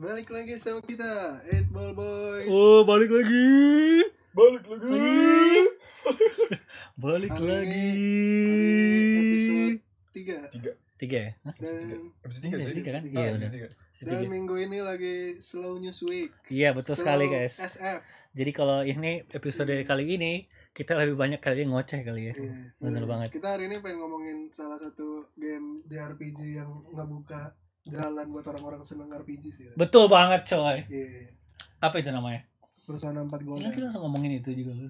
Balik lagi sama kita, Eight Ball Boys. Oh, balik lagi. Balik lagi. Balik Hari lagi. Episode 3 Tiga. Tiga ya? Hah? Episode tiga. dan, Episode tiga. Tiga kan? Iya, episode udah. tiga. Dan tiga. minggu ini lagi Slow News Week. Iya, betul Slow sekali guys. SF. Jadi kalau ini episode kali ini kita lebih banyak kali ngoceh kali ya. Iya. Bener banget. Kita hari ini pengen ngomongin salah satu game JRPG yang ngebuka jalan buat orang-orang seneng RPG sih. Betul banget coy. Iya. Apa itu namanya? Persona 4 Gila Golden. kita langsung ngomongin itu juga lu.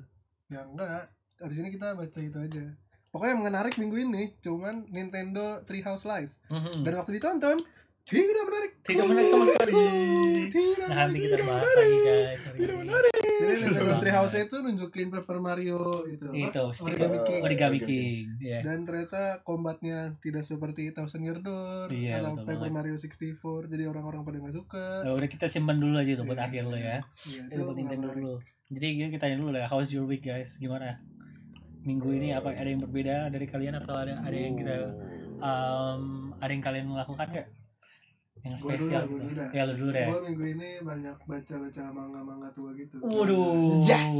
Ya enggak. Abis ini kita baca itu aja. Pokoknya yang menarik minggu ini cuman Nintendo Treehouse Live. Mhm. Dan waktu ditonton tidak menarik. Tidak menarik sama sekali. Tidak Nah, nanti kita bahas menarik. lagi guys. Tidak menarik. Jadi Nintendo Treehouse itu nunjukin Paper Mario itu. apa? Itu, Origami King. Origami King. Ya. Dan ternyata combatnya tidak seperti Thousand Year Door Iya, atau Paper banget. Mario 64. Jadi orang-orang pada nggak suka. Nah, udah kita simpan dulu aja itu buat Iya. akhir lo ya. Iya, Itu buat nggak Nintendo menarik. dulu. Jadi gini kita tanya dulu lah, how's your week guys? Gimana? Minggu ini apa ada yang berbeda dari kalian atau ada ada yang kita um, ada yang kalian lakukan nggak? Yang dulu spesial dah, gua gitu? dulu dah. Ya lu dulu deh. Gue minggu ini banyak baca-baca manga-manga tua gitu. Waduh. Yes.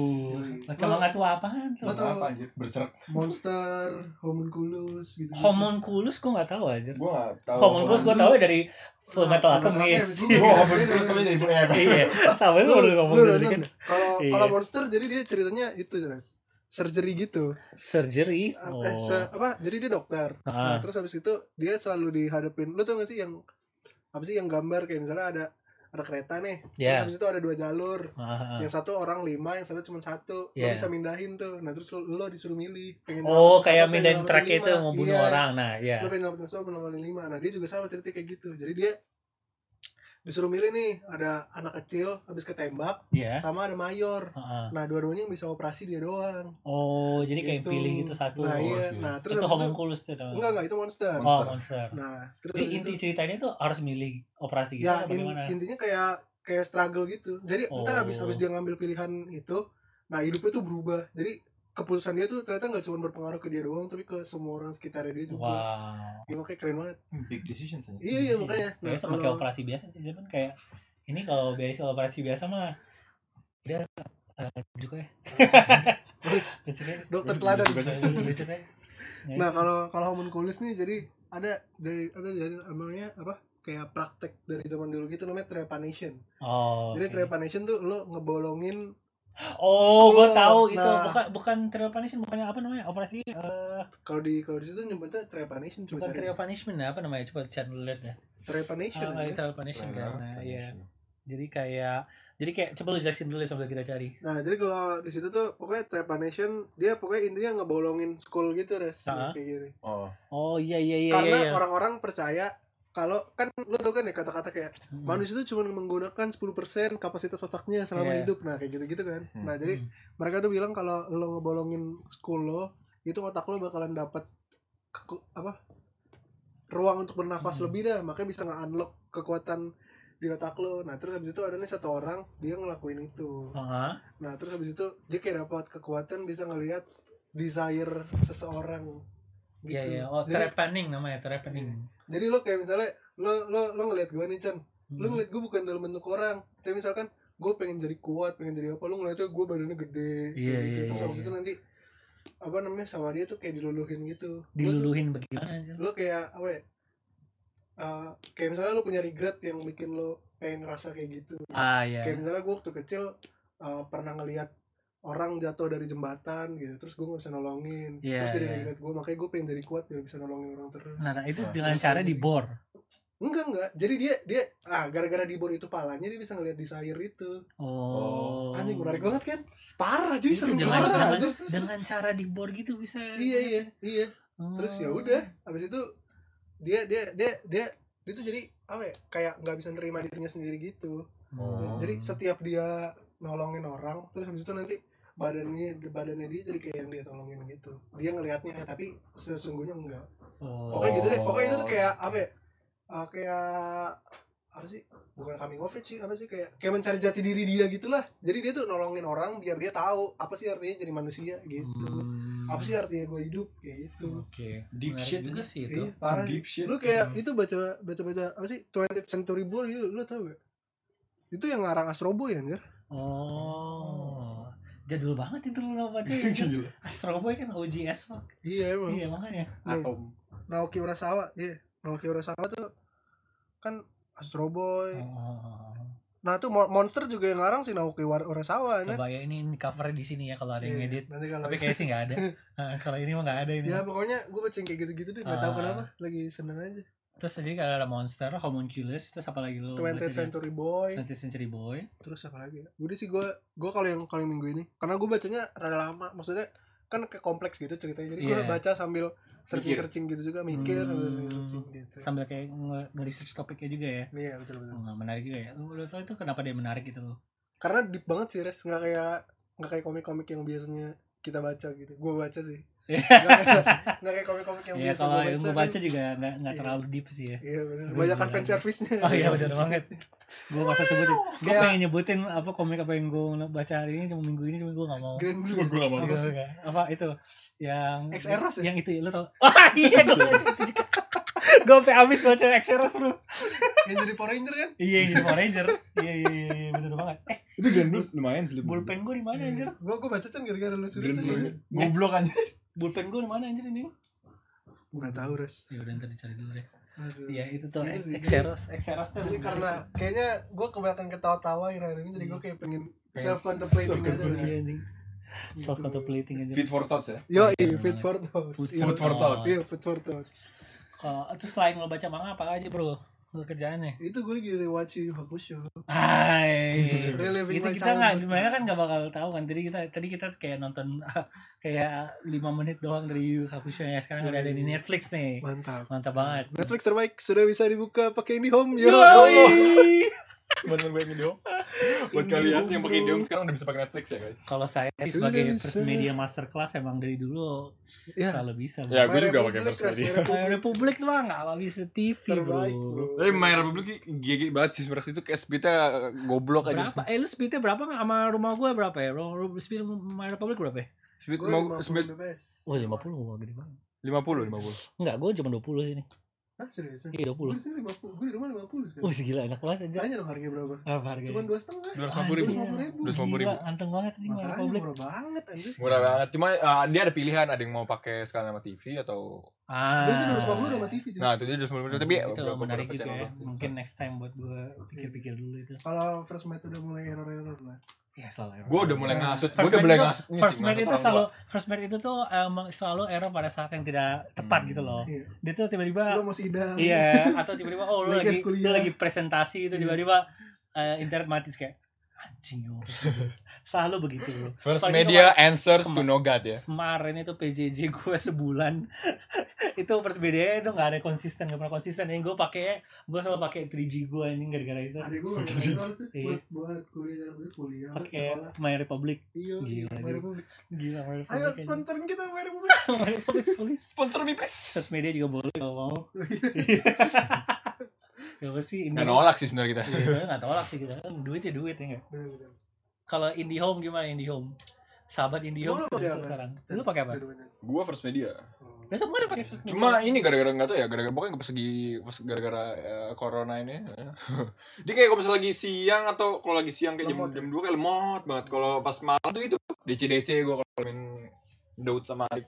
Baca manga tuh apaan tuh? Lo tau Apa anjir? Berserak. Monster, Homunculus gitu. Homunculus gua nggak tahu aja. Gua enggak tahu. Homunculus gua tahu dari Full Metal Alchemist. Gua Homunculus tapi dari Full Metal. Iya, sama lu lu ngomong Lu dari nonton kan. Kalau Iya. kalau monster jadi dia ceritanya itu jelas. Surgery gitu. Surgery. Eh, Oh. se- apa? Jadi dia dokter. Nah, Ah. terus habis itu dia selalu dihadapin. Lu tau gak sih yang apa sih yang gambar kayak misalnya ada ada kereta nih. Terus Ya. habis itu ada dua jalur. Ah. Yang satu orang lima, yang satu cuma satu. Lo Iya. bisa mindahin tuh. Nah, terus lo, lo disuruh milih. Pengen Oh, kayak mindahin track itu mau bunuh Iya. orang. Nah, ya. Lo pengen dapetin satu, pengen dapetin lima. Nah, dia juga sama cerita kayak gitu. Jadi dia disuruh milih nih ada anak kecil habis ketembak Iya. sama ada mayor ah. nah dua-duanya yang bisa operasi dia doang Oh, jadi kayak Gitu. pilih itu satu. nah Oh, iya iya. nah terus itu itu homunculus namanya. enggak enggak itu monster Oh, Monster. monster. nah terus Jadi inti itu, ceritanya tuh harus milih operasi gitu ya atau in- bagaimana? intinya kayak kayak struggle gitu jadi ntar Oh. habis habis dia ngambil pilihan itu nah hidupnya tuh berubah jadi keputusan dia tuh ternyata nggak cuma berpengaruh ke dia doang tapi ke semua orang sekitarnya dia juga Wow. ya, makanya keren banget Big decisions aja. iya iya makanya nah Biasa sama kayak kalau operasi biasa sih, cuman kayak ini kalau biasa operasi biasa mah dia uh, juga ya. Dokter teladan ya. Nah kalau kalau homunculus nih jadi ada dari ada dari namanya apa kayak praktek dari zaman dulu gitu namanya trepanation. Oh. Jadi oke. trepanation tuh lo ngebolongin Oh, gue Skull. tahu itu Nah. bukan bukan trial punishment, bukannya apa namanya? Operasi eh kalau di kalau di situ nyebutnya trepanation coba bukan cari. trial punishment ya, apa namanya? Coba chat dulu lihat ya. Trepanation. Ah, ya. trial punishment kan. Nah, iya. Jadi kayak jadi kayak coba lu jelasin dulu sambil kita cari. Nah jadi kalau di situ tuh pokoknya trepanation dia pokoknya intinya ngebolongin skull gitu res Ah. kayak gini. Oh. Oh iya iya iya Karena iya. iya. orang-orang percaya kalau kan lo tau kan ya kata-kata kayak Hmm. manusia itu cuma menggunakan 10% kapasitas otaknya selama Iya. hidup nah kayak gitu-gitu kan. Hmm. Nah jadi Hmm. mereka tuh bilang kalau lo ngebolongin skull lo itu otak lo bakalan dapat apa ruang untuk bernafas Hmm. lebih dah makanya bisa nge-unlock kekuatan di otak lo nah terus habis itu ada nih satu orang dia ngelakuin itu Aha. nah terus habis itu dia kayak dapat kekuatan bisa ngelihat desire seseorang gitu Iya iya. Oh, trepanning namanya, trepanning. jadi lo kayak misalnya lo lo lo ngelihat gue nih Chan lo Hmm. ngeliat gue bukan dalam bentuk orang tapi misalkan gue pengen jadi kuat pengen jadi apa lo ngeliatnya gue badannya gede kayak Iya, gitu iya, terus iya, iya. itu nanti apa namanya sama dia tuh kayak diluluhin gitu Lo Diluluhin bagaimana? aja? lo kayak apa ya eh, kayak misalnya lo punya regret yang bikin lo pengen ngerasa kayak gitu Ah iya. kayak misalnya gue waktu kecil eh, pernah ngelihat orang jatuh dari jembatan gitu terus gue gak bisa nolongin Iya, terus jadi iya. regret gue makanya gue pengen jadi kuat biar bisa nolongin orang terus Nah, nah, itu Nah, dengan cara jadi- dibor. enggak enggak jadi dia dia ah gara-gara dibor itu palanya dia bisa ngelihat desire itu Oh. anjing menarik banget kan parah Itu seru dengan, parah dengan, Terus- terus- dengan cara dibor gitu bisa. iya iya iya Oh. terus ya udah habis itu dia dia dia dia dia tuh jadi apa ya kayak nggak bisa nerima dirinya sendiri gitu Oh. jadi setiap dia nolongin orang terus habis itu nanti badannya badannya dia jadi kayak yang dia tolongin gitu dia ngelihatnya tapi sesungguhnya enggak Oh. pokoknya gitu deh pokoknya itu tuh kayak apa ya uh, kayak apa sih bukan coming of sih apa sih kayak kayak mencari jati diri dia gitulah jadi dia tuh nolongin orang biar dia tahu apa sih artinya jadi manusia gitu Hmm. apa sih artinya gue hidup kayak gitu Oke. Deep Menarik shit juga sih itu. Iya, parah deep shit. lu kayak Hmm. itu baca baca baca apa sih 20th century boy lu, lu tau gak Itu yang ngarang Astro Boy anjir. Oh. Jadul banget itu baca ya. Gila. Astro Boy kan OG as fuck. Iya emang. Iya makanya. Nih, Atom. Naoki Urasawa, iya. Naoki Urasawa tuh kan Astro Boy. Oh. Nah, tuh Mo- Monster juga yang ngarang si Naoki Urasawa anjir. Coba ya ini, ini covernya di sini ya kalau ada yang Iya, edit. Nanti kalau Tapi kayaknya sih nggak ada. Kalau ini mah nggak ada ini. Ya pokoknya gue baca kayak gitu-gitu deh, nggak tahu Ah. kenapa, lagi seneng aja. Terus tadi ada monster, homunculus, terus apa lagi lo? 20th Century Boy, 20th Century Boy. terus apa lagi ya? Udah sih gue, gue kalau yang kalau yang minggu ini, karena gue bacanya rada lama, maksudnya kan kayak kompleks gitu ceritanya, jadi gue Iya. baca sambil searching searching gitu juga, mikir sambil Hmm. searching gitu. Sambil kayak nge- nge-research topiknya juga ya. Iya betul betul. Oh, menarik juga ya. Lu tau itu kenapa dia menarik gitu loh? Karena deep banget sih res, nggak kayak nggak kayak komik-komik yang biasanya kita baca gitu. Gue baca sih. Nggak kayak, nggak kayak komik-komik yang Ya biasa kalau gue yang baca. gue kan. baca juga nggak nggak Iya. terlalu deep sih ya. Iya benar. Banyak kan fan service-nya. Oh iya benar banget. Gue masa sebutin. Gue pengen nyebutin apa komik apa yang gue baca hari ini cuma minggu ini cuma gue nggak mau. Grand Blue. Gue gak mau. Iya, iya. Apa itu yang Eros ya? Yang itu lo tau? Wah iya gue itu. Gue sampai habis baca Xeros bro. yang jadi Power Ranger kan? Iya yang jadi Power Ranger. Iya iya iya iya, bener banget. Eh Tapi Grand Blue lumayan sih. bullpen gue di mana anjir? Gue gue baca kan gara-gara lu suruh aja. Goblok aja. Bullpen gue di mana anjir ini? Nggak tahu res. Ya udah ntar dicari dulu deh. Aduh. Iya itu tuh sih. Xeros, Xeros tuh. Jadi karena kayaknya gue kebanyakan ketawa-tawa akhir-akhir ini jadi gue kayak pengen self contemplating aja. Iya. Self contemplating aja. Fit for thoughts ya. Yo, fit for thoughts. Food Iya, Food for thoughts. Iya, food for thoughts. Kalau itu selain lo baca manga apa aja bro? Kerjaannya? Itu gue lagi Yu Hakusho. Hai. Itu kita nggak, mereka kan nggak bakal tahu kan. Tadi kita tadi kita kayak nonton kayak lima menit doang dari Yu Hakusho ya. Sekarang udah ada di Netflix nih. Mantap. Mantap banget. Netflix terbaik sudah bisa dibuka pakai IndiHome. Yo. Yoi. Teman-teman gue Indiom. Buat kalian yang pakai Indiom sekarang udah bisa pakai Netflix ya guys. Kalau saya sih Sudah sebagai bisa. first media masterclass emang dari dulu Ya. selalu bisa. Ya, gue juga pakai First Media. My Republic. Tuh mah nggak bisa TV Terbaik, bro. bro. Tapi My Republic GG banget sih sebenarnya itu kayak speednya goblok aja. Berapa? Eh lu speednya berapa nggak sama rumah gue berapa ya? Ru- ru- Speed My Republic berapa ya? Speed Gue mau 50 speed. Oh 50 gua gede banget. 50 50. Enggak, gue cuma 20 sini. Hah, serius? Iya Gue 20. di sini 50. Gue di rumah 50 sekarang. Wih gila enak banget aja. Tanya dong harganya berapa? Apa harganya? Cuma dua setengah. Dua ratus lima puluh ribu. Anjing. Dua ratus lima puluh ribu. Gila, anteng banget ini Makanya murah banget anjir. Murah banget. Cuma uh, dia ada pilihan ada yang mau pakai sekalian sama TV atau Ah. Gue itu 250 udah sama TV juga. Nah, itu dia 250 tapi itu beberapa- menarik juga ya. Mungkin next time buat gue pikir-pikir dulu itu. Kalau First Mate udah mulai error-error lah. Ya selalu. Gue udah mulai ngasut. Gue First udah mulai ngasut First mate itu selalu first mate itu tuh emang selalu error pada saat yang tidak tepat gitu loh. Iya. Dia tuh tiba-tiba Lo mau sidang. Iya, atau tiba-tiba oh lu Lagi lu lagi presentasi itu Iya. tiba-tiba eh, internet mati kayak anjing yo. Selalu begitu bro. First Apalagi media answers to no God ya. Kemarin itu PJJ gue sebulan itu first media itu nggak ada konsisten nggak pernah konsisten yang gue pakai gue selalu pakai 3G gue ini gara-gara itu Adik gue Iya. Iya. buat buat kuliah jalan kuliah pakai. My Republic Iya, Gila, My gila. Republic. gila My Republic Ayo sponsorin kita My Republic. My Republic please Sponsor me please. first media juga boleh kalau mau ya apa sih Nggak nolak sih sebenarnya kita. Iya, nggak tolak sih kita kan duit ya duit ya nggak kalau IndiHome gimana IndiHome sahabat lu pakai sekarang, apa? sekarang lu pakai apa. Gua first media. Oh. Biasa gue pakai first media. Cuma ini gara-gara nggak tahu ya, gara-gara pokoknya pas lagi pas gara-gara eh, corona ini. Dia kayak kalau misalnya lagi siang atau kalau lagi siang kayak jam ya? jam dua kayak lemot banget. Kalau pas malam tuh itu DC DC gue kalau main Daud sama Adik.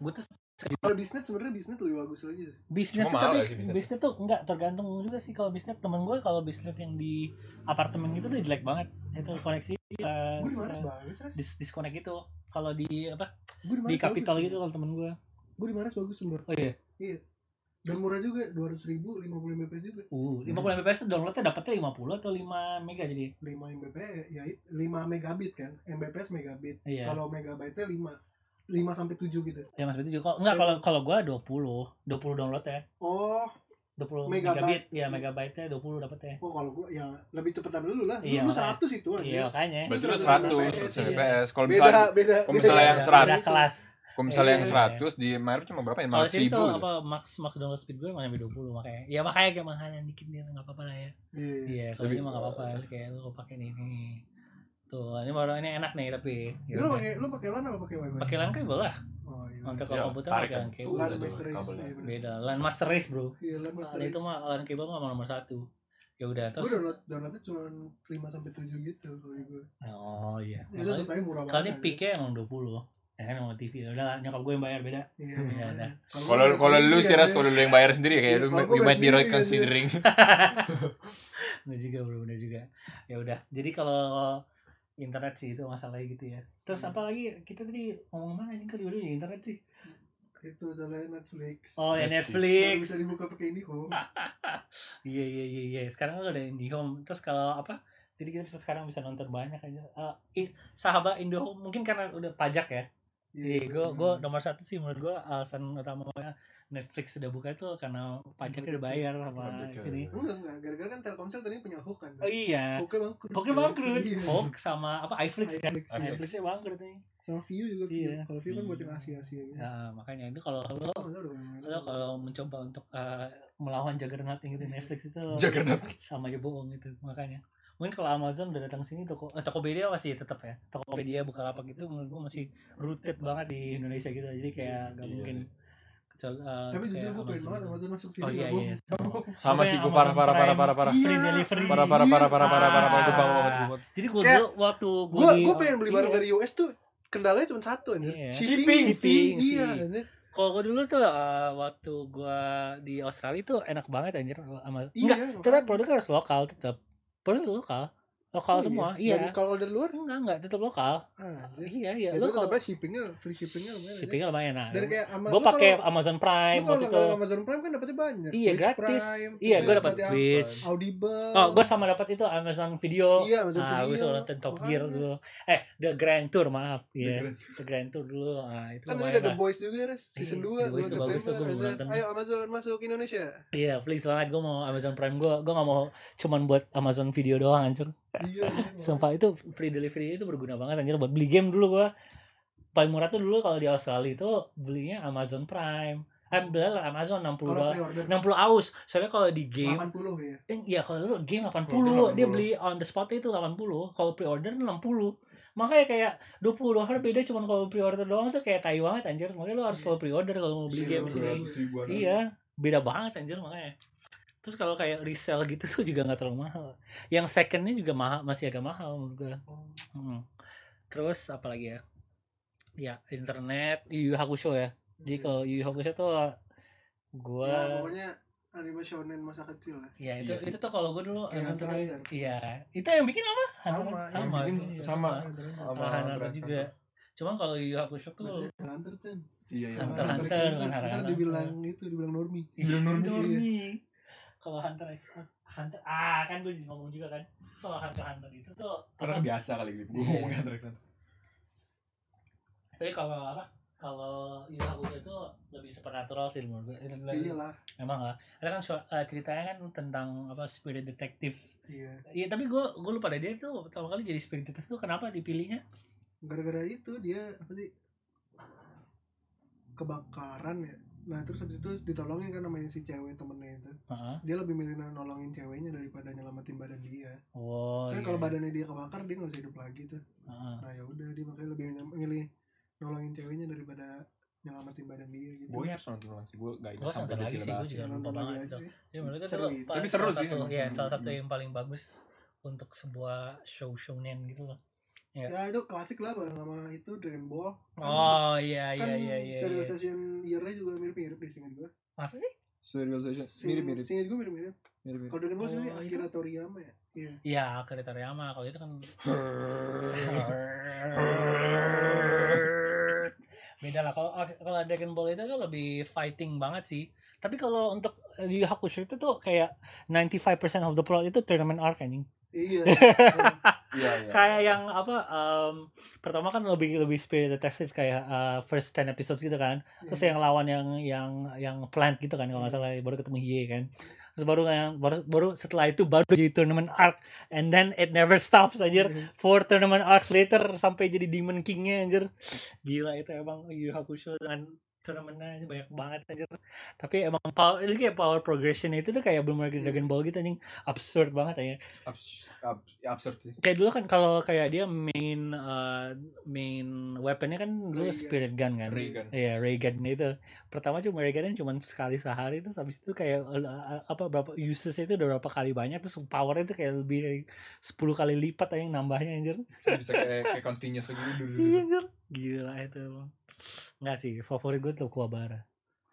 gue tuh Kalau bisnis sebenarnya bisnis lebih bagus lagi. sih. Cuma tuh tapi sih bisnis. bisnis tuh enggak tergantung juga sih kalau bisnis temen gue kalau bisnis yang di apartemen gitu tuh jelek banget itu koneksi uh, Gue di bagus, Res. dis disconnect itu kalau di apa di capital bagus. gitu kalau temen gue Gue di Mares bagus sumpah. oh iya Dan murah juga, 200 ribu, 50 Mbps juga. uh 50 mbps tuh downloadnya dapetnya 50 atau 5 mega jadi 5 Mbps, ya 5 megabit kan. Mbps megabit. iya Kalau megabyte-nya 5 5 sampai 7 gitu. ya mas itu juga enggak kalau kalau gue 20 20 download ya Oh, 20 Megabyte. megabit ya megabyte-nya 20 dapetnya oh kalau gue ya lebih cepetan dulu lah. Iya, Lu, lu makanya. 100 itu aja. iya makanya Berarti lu 100 100 iya. Mbps. Kalau misalnya beda. kalau misalnya yang Beda- 100. beda kelas kalau misalnya yang Iya. 100 di Maret cuma berapa ya? kalau 500 sini ribu. tuh gitu. apa max max download speed gue sampai 20 makanya ya makanya kayak mahalan dikit dia nggak apa-apa lah ya Iya. iya kalau Lebih- ini mah nggak apa-apa kayak lu pakai nih tuh ini baru ini enak nih tapi ya Lu pakai lu pakai LAN apa pakai WiFi? pakai LAN kabel lah Oh iya. untuk Ya, kalau komputer tarik pakai kan. LAN kabel Udah LAN Master Race. Iya, beda LAN master race bro Iya, LAN Master LAN itu Race. mah LAN kabel mah nomor satu ya udah gue terus download downloadnya cuma 5 sampai 7 gitu kalau gue oh iya ya itu tapi murah banget Kali aja. peaknya emang 20 Ya kan sama TV Udah lah nyokap gue yang bayar beda iya makanya. ada. Kalau kalau lu sih ras aja. kalau lu yang bayar sendiri ya kayak Iya, lu you might be right sendiri, considering. Bener juga bro bener juga Ya udah Jadi kalau internet sih itu masalahnya gitu ya Terus Hmm. apa lagi kita tadi ngomong mana nih kali udah internet sih itu soalnya Netflix Oh ya Netflix. Netflix bisa dibuka pakai IndiHome Iya iya iya iya. Sekarang kan udah IndiHome. Terus kalau apa? Jadi kita bisa sekarang bisa nonton banyak aja. Eh, i- sahabat IndiHome mungkin karena udah pajak ya. Iya, gue gue nomor satu sih menurut gue alasan utamanya Netflix sudah buka itu karena pajaknya udah bayar sama sini. enggak enggak gara-gara kan Telkomsel tadi punya hook kan Oh iya. Hooknya bangkrut Pokoknya bangkrut. Iya. Hook sama apa iFlix kan? iFlix, iya. iFlixnya bangkrut nih. sama View juga View Iya. kalau View kan buat yang Asia-Asia gitu Nah, makanya itu kalau lo banyak. lo kalau mencoba untuk eh, melawan Juggernaut yang gitu Netflix itu Juggernaut. sama aja bohong gitu makanya mungkin kalau Amazon udah datang sini toko eh, Tokopedia masih tetap ya Tokopedia Bukalapak itu menurut gua masih rooted banget di Indonesia gitu jadi kayak gak Iya. mungkin eh, tapi jujur gue pengen banget. Amazon masuk sini oh iya iya sama. Sih gue parah parah parah parah parah. Iya, free delivery Parah parah parah parah parah parah parah gue banget jadi gue dulu waktu gue gue pengen beli barang iya. dari US tuh kendalanya cuma satu anjir Iya. Shipping. Shipping, iya anjir. kalau gue dulu tuh eh, waktu gue di Australia tuh enak banget anjir sama iya enggak makanya. tetap produknya harus lokal tetap produk lokal lokal Oh, semua iya. iya. kalau order luar? Enggak enggak tetap lokal. Anjir. Iya iya itu lu tetap kalau aja shippingnya free shippingnya lumayan anjir. shippingnya lumayan nah. Dari kayak Ama- gue pakai Amazon Prime kalau itu. Amazon Prime kan dapetnya banyak. Iya Twitch gratis. Prime, iya gue dapat Twitch. Audible. Oh gue sama dapat itu Amazon Video. Iya Amazon ah gue Video. selalu nonton Top Gear dulu. Eh The Grand Tour maaf. The iya Grand The Grand Tour dulu. Ah itu kan ada The Boys juga Res. Season Iya, The 2 Boys bulan tuh bagus tuh, anjir. nonton. ayo Amazon masuk Indonesia. Iya please banget gue mau Amazon Prime. Gue gue gak mau cuman buat Amazon Video doang anjir iya anjir. Sumpah itu free delivery itu berguna banget anjir buat beli game dulu gua. Paling murah tuh dulu kalau di Australia itu belinya Amazon Prime. Eh, lah Amazon 60 kalau dolar. pre-order 60 aus. Soalnya kalau di game 80 ya eh, ya kalau itu game 80, Kalau game dia 80. beli on the spot itu 80. Kalau pre-order 60. Makanya kayak 20 dolar beda cuman kalau pre-order doang tuh kayak tai banget anjir. Makanya lu harus selalu pre-order kalau mau beli game sini. Iya, beda banget anjir makanya. Terus kalau kayak resell gitu tuh juga nggak terlalu mahal. Yang secondnya juga mahal, masih agak mahal menurut gua. Hmm. Terus apa lagi ya? Ya internet, Yu Yu Hakusho ya. Jadi kalau Yu Yu Hakusho tuh gua ya pokoknya anime shonen masa kecil lah ya itu Iya sih. itu tuh kalau gua dulu Kayak nonton Hunter Hunter. iya itu yang bikin apa Sama, Hunter- yang sama bikin iya, sama. Hunter x Hunter. Sama sama Hunter Hunter. juga cuman kalau Yu Yu Hakusho tuh Maksudnya Hunter Chan Iya iya. Hunter, Hunter Hunter, Hunter. dengan Ntar Hunter. dibilang itu dibilang Normi Bilang Normi. Normi. Kalau Hunter x Hunter ah kan gue ngomong juga kan. Kalau Hunter Hunter itu tuh Karena biasa kali gitu. Gue Iya. ngomongin Hunter x Hunter. tapi kalau apa kalau Yu Yu Hakusho itu lebih supernatural sih menurut gue Itu lebih- iya lah emang lah. Ada kan eh, ceritanya kan tentang apa spirit detective. Iya. Iya tapi gue gue lupa deh dia tuh pertama kali jadi spirit detective tuh kenapa dipilihnya? Gara-gara itu dia apa sih kebakaran ya nah terus habis itu ditolongin kan namanya si cewek temennya itu Heeh. dia lebih milih nolongin ceweknya daripada nyelamatin badan dia oh kan iya. kalau badannya dia kebakar dia nggak bisa hidup lagi tuh Heeh. nah ya udah dia makanya lebih milih nolongin ceweknya daripada nyelamatin badan dia gitu Gue harus nonton lagi. Gue gak ingat sampai lagi sih, banget. juga Ya, lupa nonton banget lagi itu. sih. Ya menurut gue Seru itu. Tapi seru salah sih satu, ya salah satu Hmm. yang paling bagus untuk sebuah show shownen gitu loh Ya. ya itu klasik lah bareng sama itu Dragon Ball kan, oh iya kan iya iya iya, iya. Serialization year-nya juga mirip-mirip deh singkat gue masa sih? Serialization. Sing- Mirip-mirip. singkat gue mirip-mirip. Mirip-mirip. kalau Dragon Ball Oh, sebenarnya itu? Akira Toriyama ya? Iya. Iya, Akira Toriyama. Kalau itu kan beda lah. Kalau kalau Dragon Ball itu tuh lebih fighting banget sih. Tapi kalau untuk Yu Hakusho itu tuh kayak 95% of the plot itu tournament arc anjing. Iya Iya iya. kayak yang apa em, pertama kan lebih lebih spirit detective kayak uh, first 10 episodes gitu kan terus Iya. yang lawan yang yang yang plant gitu kan kalau nggak salah baru ketemu Hiei kan terus baru yang baru baru setelah itu baru jadi tournament arc and then it never stops anjir Iya. four tournament arcs later sampai jadi demon kingnya anjir gila itu emang Yu Hakusho dengan turnamennya banyak banget anjir. Tapi emang power kayak power progression itu tuh kayak belum lagi Dragon Ball gitu anjing. Absurd banget aja Abs ab absurd sih. Kayak dulu kan kalau kayak dia main uh, main weaponnya kan dulu Ray gun. spirit gun kan? Ray gun. iya ray gun itu. Pertama cuma ray gun cuma sekali sehari terus habis itu kayak uh, apa berapa uses itu udah berapa kali banyak terus powernya itu kayak lebih dari 10 kali lipat aja yang nambahnya anjir. Bisa kayak kayak continuous Iya, anjir. gila itu emang Enggak sih, favorit gue tuh Kuwabara.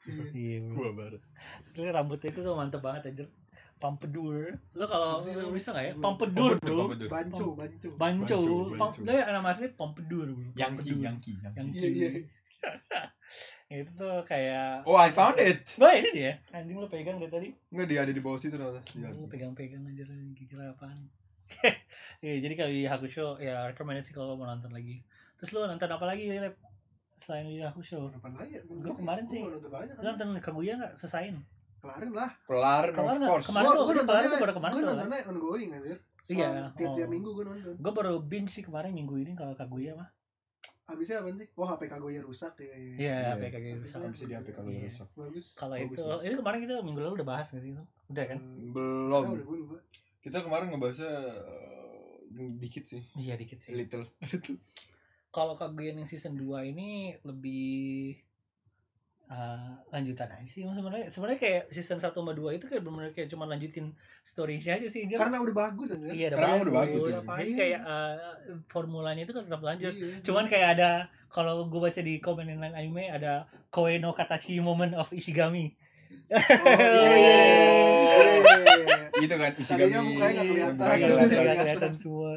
Iya. Iya, baru Sebenarnya rambutnya itu tuh mantep banget anjir. Pampedur. Lo kalau lo bisa nggak ya? Pampedur, bro. Pampedur. Banco, banco. Banco. Dia nama asli Pampedur, bro. Yankee Yankee Yankee. Iya, iya. itu tuh kayak oh I found it Wah ini dia Anjing lo pegang dari tadi nggak dia ada di bawah situ ternyata Iya. Lo pegang-pegang aja Gila apaan Iya jadi kalau Hakusho Ya recommended sih kalau lo mau nonton lagi Terus lo nonton apa lagi Lep? Selain Yu Yu Hakusho Apa lagi ya? Gua kemarin sih- nonton Lo kan. nonton Kaguya gak? Sesain Kelarin lah. kelar Kelar of nggak? course Kemarin Gua- tuh, ini kemarin tuh nontonnya- baru kemarin Gua tuh, nontonnya ongoing anjir. Iya, Selang- Tiap-tiap oh. minggu gua nonton. Gue baru binge sih kemarin minggu ini kalau Kaguya mah Habisnya apa sih? Oh, HP Kaguya rusak deh. Iya Iya. HP Kaguya rusak bisa di HP kalau Iya. rusak Bagus. Kalau itu. Itu kemarin kita minggu lalu udah bahas gak sih itu? Udah kan? Hmm. belum kita kemarin ngebahasnya eh, dikit sih Iya dikit sih little Kalau Kaguya yang season 2 ini lebih eh, lanjutan aja sih sebenarnya sebenarnya kayak season 1 sama 2 itu kayak benar kayak cuma lanjutin story-nya aja sih Anjir. Karena udah bagus anjir. iya udah karena bagus, udah bagus, iya. jadi kayak eh, formulanya itu kan tetap lanjut Iya. cuman kayak ada kalau gue baca di komen lain anime ada Koe no Katachi moment of Ishigami Oh, iya, iya, iya. itu kan isi Tadinya kami mukanya nggak kelihatan. Nggak kelihatan. semua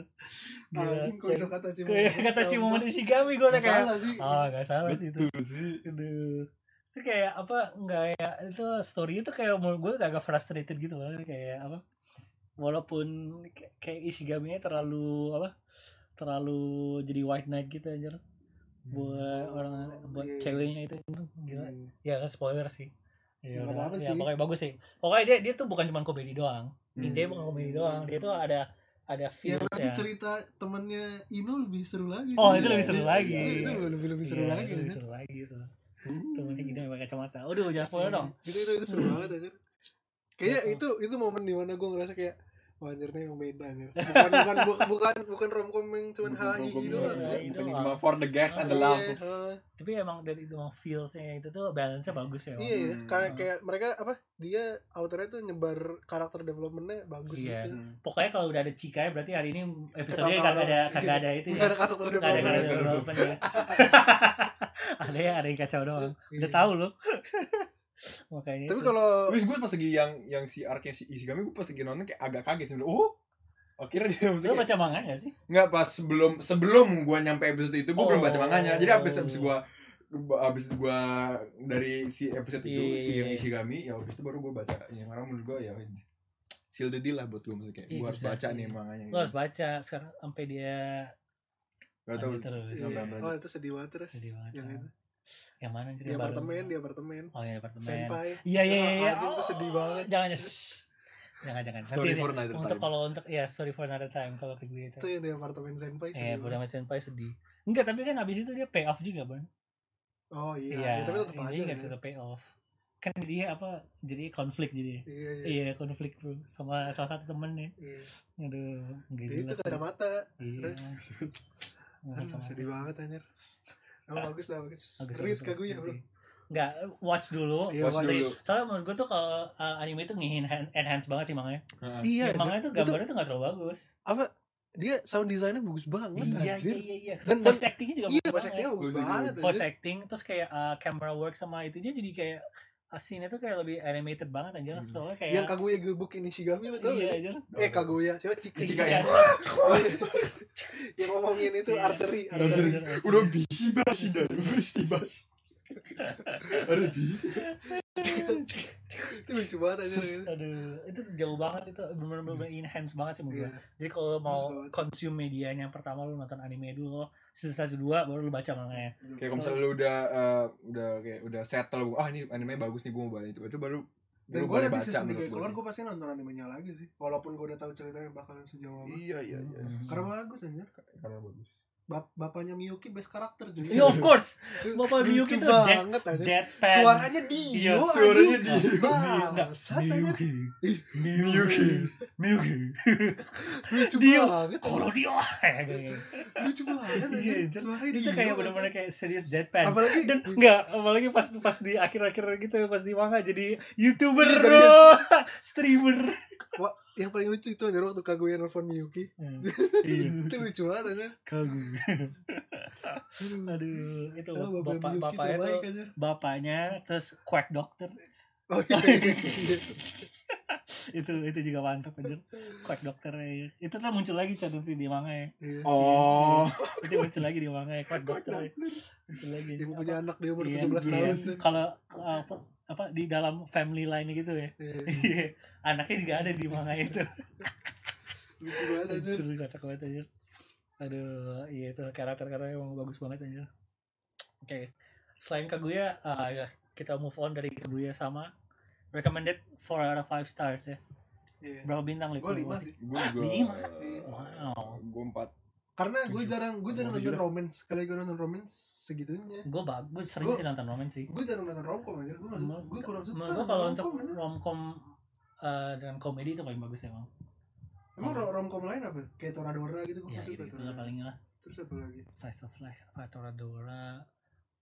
Gila. Itu kata cuma. Koe Katachi moment Ishigami gue kayak salah sih. ah nggak salah sih itu Betul sih Aduh. Itu kayak apa nggak ya itu story itu kayak menurut gue agak frustrated gitu loh kayak apa walaupun kayak- kayak Ishigami-nya terlalu apa terlalu jadi white knight gitu aja buat orang buat ceweknya itu gila Hmm. ya kan spoiler sih ya, Nggak udah. apa-apa ya sih. pokoknya bagus sih pokoknya dia dia tuh bukan cuma komedi doang Hmm. intinya bukan komedi doang dia tuh ada ada Yang feels nanti ya cerita temannya Ino lebih seru lagi. Oh, itu Iya, lebih seru iya, lagi. iya, Itu lebih lebih seru Iya, lagi. lebih seru lagi gitu temennya gitu yang pakai kacamata udah jangan spoiler dong Itu itu itu seru banget anjir. Kayaknya itu itu momen di mana gue ngerasa kayak Wah anjir nih yang beda anjir Bukan bukan bukan bukan, bukan romcom yang cuman Bukan hahi Bukan doang. cuma for the gags and the Iya, heeh. tapi emang dari itu emang feelsnya itu tuh balance-nya bagus ya Iya iya Hmm. karena kayak mereka apa dia autornya tuh nyebar karakter developmentnya bagus Iya. gitu. Hmm. pokoknya kalau udah ada Cika ya berarti hari ini episode Ketawa kagak ada kagak ada itu ya ada karakter Gak ada karakter development. ada ya ada yang kacau doang Iya. udah tahu loh makanya Tapi kalau Terus gue pas lagi yang yang si arc-nya si Ishigami gue pas lagi nonton kayak agak kaget sebenernya. Oh, akhirnya dia lo maksudnya baca manga gak sih nggak pas sebelum sebelum gue nyampe episode itu gue belum baca Oh. manganya. Jadi abis abis gue abis gue dari si episode itu Iya, si iya, yang iya. Ishigami ya abis itu baru gue baca yang orang menurut gue ya seal the deal lah buat gue maksudnya kayak Iya, gue harus baca nih manganya. lo harus baca sekarang sampai dia Gak tau. terus. Oh itu sedih banget terus Sedih banget, Yang ah. itu yang mana Di apartemen Di apartemen oh ya apartemen Senpai iya iya iya iya. Itu sedih banget. jangan shh. jangan jangan Story Nanti for another untuk time. kalau untuk ya story for another time kalau kayak gitu Itu yang di apartemen Senpai Eh, sedih Buddha banget. Senpai sedih. Enggak, tapi kan abis itu dia pay off juga, Bang. Oh iya ya, Tapi tetap aja Dia nggak ya. tetap pay off. Kan dia apa? Jadi konflik jadi. Iya iya Iya, konflik bro sama salah satu temennya. Iya. Aduh, nggak Itu jelas. kacamata Iya. Sedih banget anjir Emang bagus lah bagus Bagus, Read bagus, Kaguya bro Enggak, watch dulu. Iya, Watch dulu. Soalnya menurut gue tuh kalau uh, anime itu nge-enhance banget sih manganya. Heeh. Iya Ya, manganya tuh itu- gambarnya tuh gak terlalu bagus. Apa Dia sound design-nya bagus banget Iya, anjir. iya, iya, iya. Dan- voice actingnya juga Iya bagus voice banget. acting-nya bagus banget voice acting terus kayak uh, camera work sama itunya jadi kayak uh, scene itu kayak lebih animated banget anjir Hmm. soalnya kayak Yang Kaguya gebuk ini Shigami lo tau iya anjir Eh Kaguya Siapa Iya. ya. Yang ngomongin itu Iya. archery Iya, Archery anjir. Udah bisi basi dah, bisi basi. Ada bisi. Itu lucu banget aja gitu aduh itu tuh jauh banget itu bener-bener enhance banget sih menurut Iya gue jadi kalau mau consume medianya yang pertama lu nonton anime dulu season satu dua baru lu baca manganya Kayak kalau misalnya lu udah eh, udah kayak udah settle, ah ini anime bagus nih gue mau baca itu. Itu baru Dan lu gue nanti season 3 menurut gua keluar. Gue pasti nonton animenya lagi sih Walaupun gue udah tahu ceritanya bakalan sejauh apa Iya iya iya. Hmm. Karena bagus anjir Karena bagus. Bap- bapaknya Miyuki best karakter juga. Iya of course. Bapak Miyuki tuh dead, deadpan. Suaranya Dio Iya, suaranya. Dio. Aja. Miyuki. Miyuki. Miyuki. Lucu Dio. banget. Koro Dio. Lucu banget Iya, Suaranya itu kayak aja. bener-bener kayak serius deadpan. Apalagi dan enggak apalagi pas pas di akhir-akhir gitu pas di manga jadi youtuber Iya, streamer yang paling lucu itu anjir waktu Kaguya nelfon Miyuki. Hmm, iya itu lucu banget aja. kagum Aduh. itu Oh, bapak Bapak Miyuki bapaknya tuh terbaik bapaknya terus quack doctor Oh iya. itu itu juga mantap aja quack doctor ya. itu tuh muncul lagi cah nanti di manga ya Iya. Oh. itu muncul lagi di manga ya quack doctor ya. muncul lagi Dia punya anak dia umur Iya, 17 iya. tahun. Kalau apa di dalam family line gitu ya Iya. Iya, anaknya juga ada di manga itu Lucu banget aja. Seru kocak banget aja. Aduh, iya itu karakter-karakternya emang bagus banget aja. Oke. Selain Kaguya, ah, ya, kita move on dari Kaguya sama recommended 4 out of 5 stars ya. Iya. Berapa bintang Lip? Gue lima sih. Gue juga. Lima? eh, Wow. Gue empat. Karena gue jarang gue jarang nonton tujuh romance. Sekali gue nonton romance segitunya. Gue bagus, sering Gua- sih nonton romance sih. Gue jarang nonton romcom aja. Gue gue kurang suka. Gue kalau untuk romcom eh, dengan komedi itu paling bagus emang. Emang ro- romcom lain apa? Kayak Toradora gitu gue Ya gitu, itu lah paling lah. Terus apa lagi? Size of Life, apa Toradora.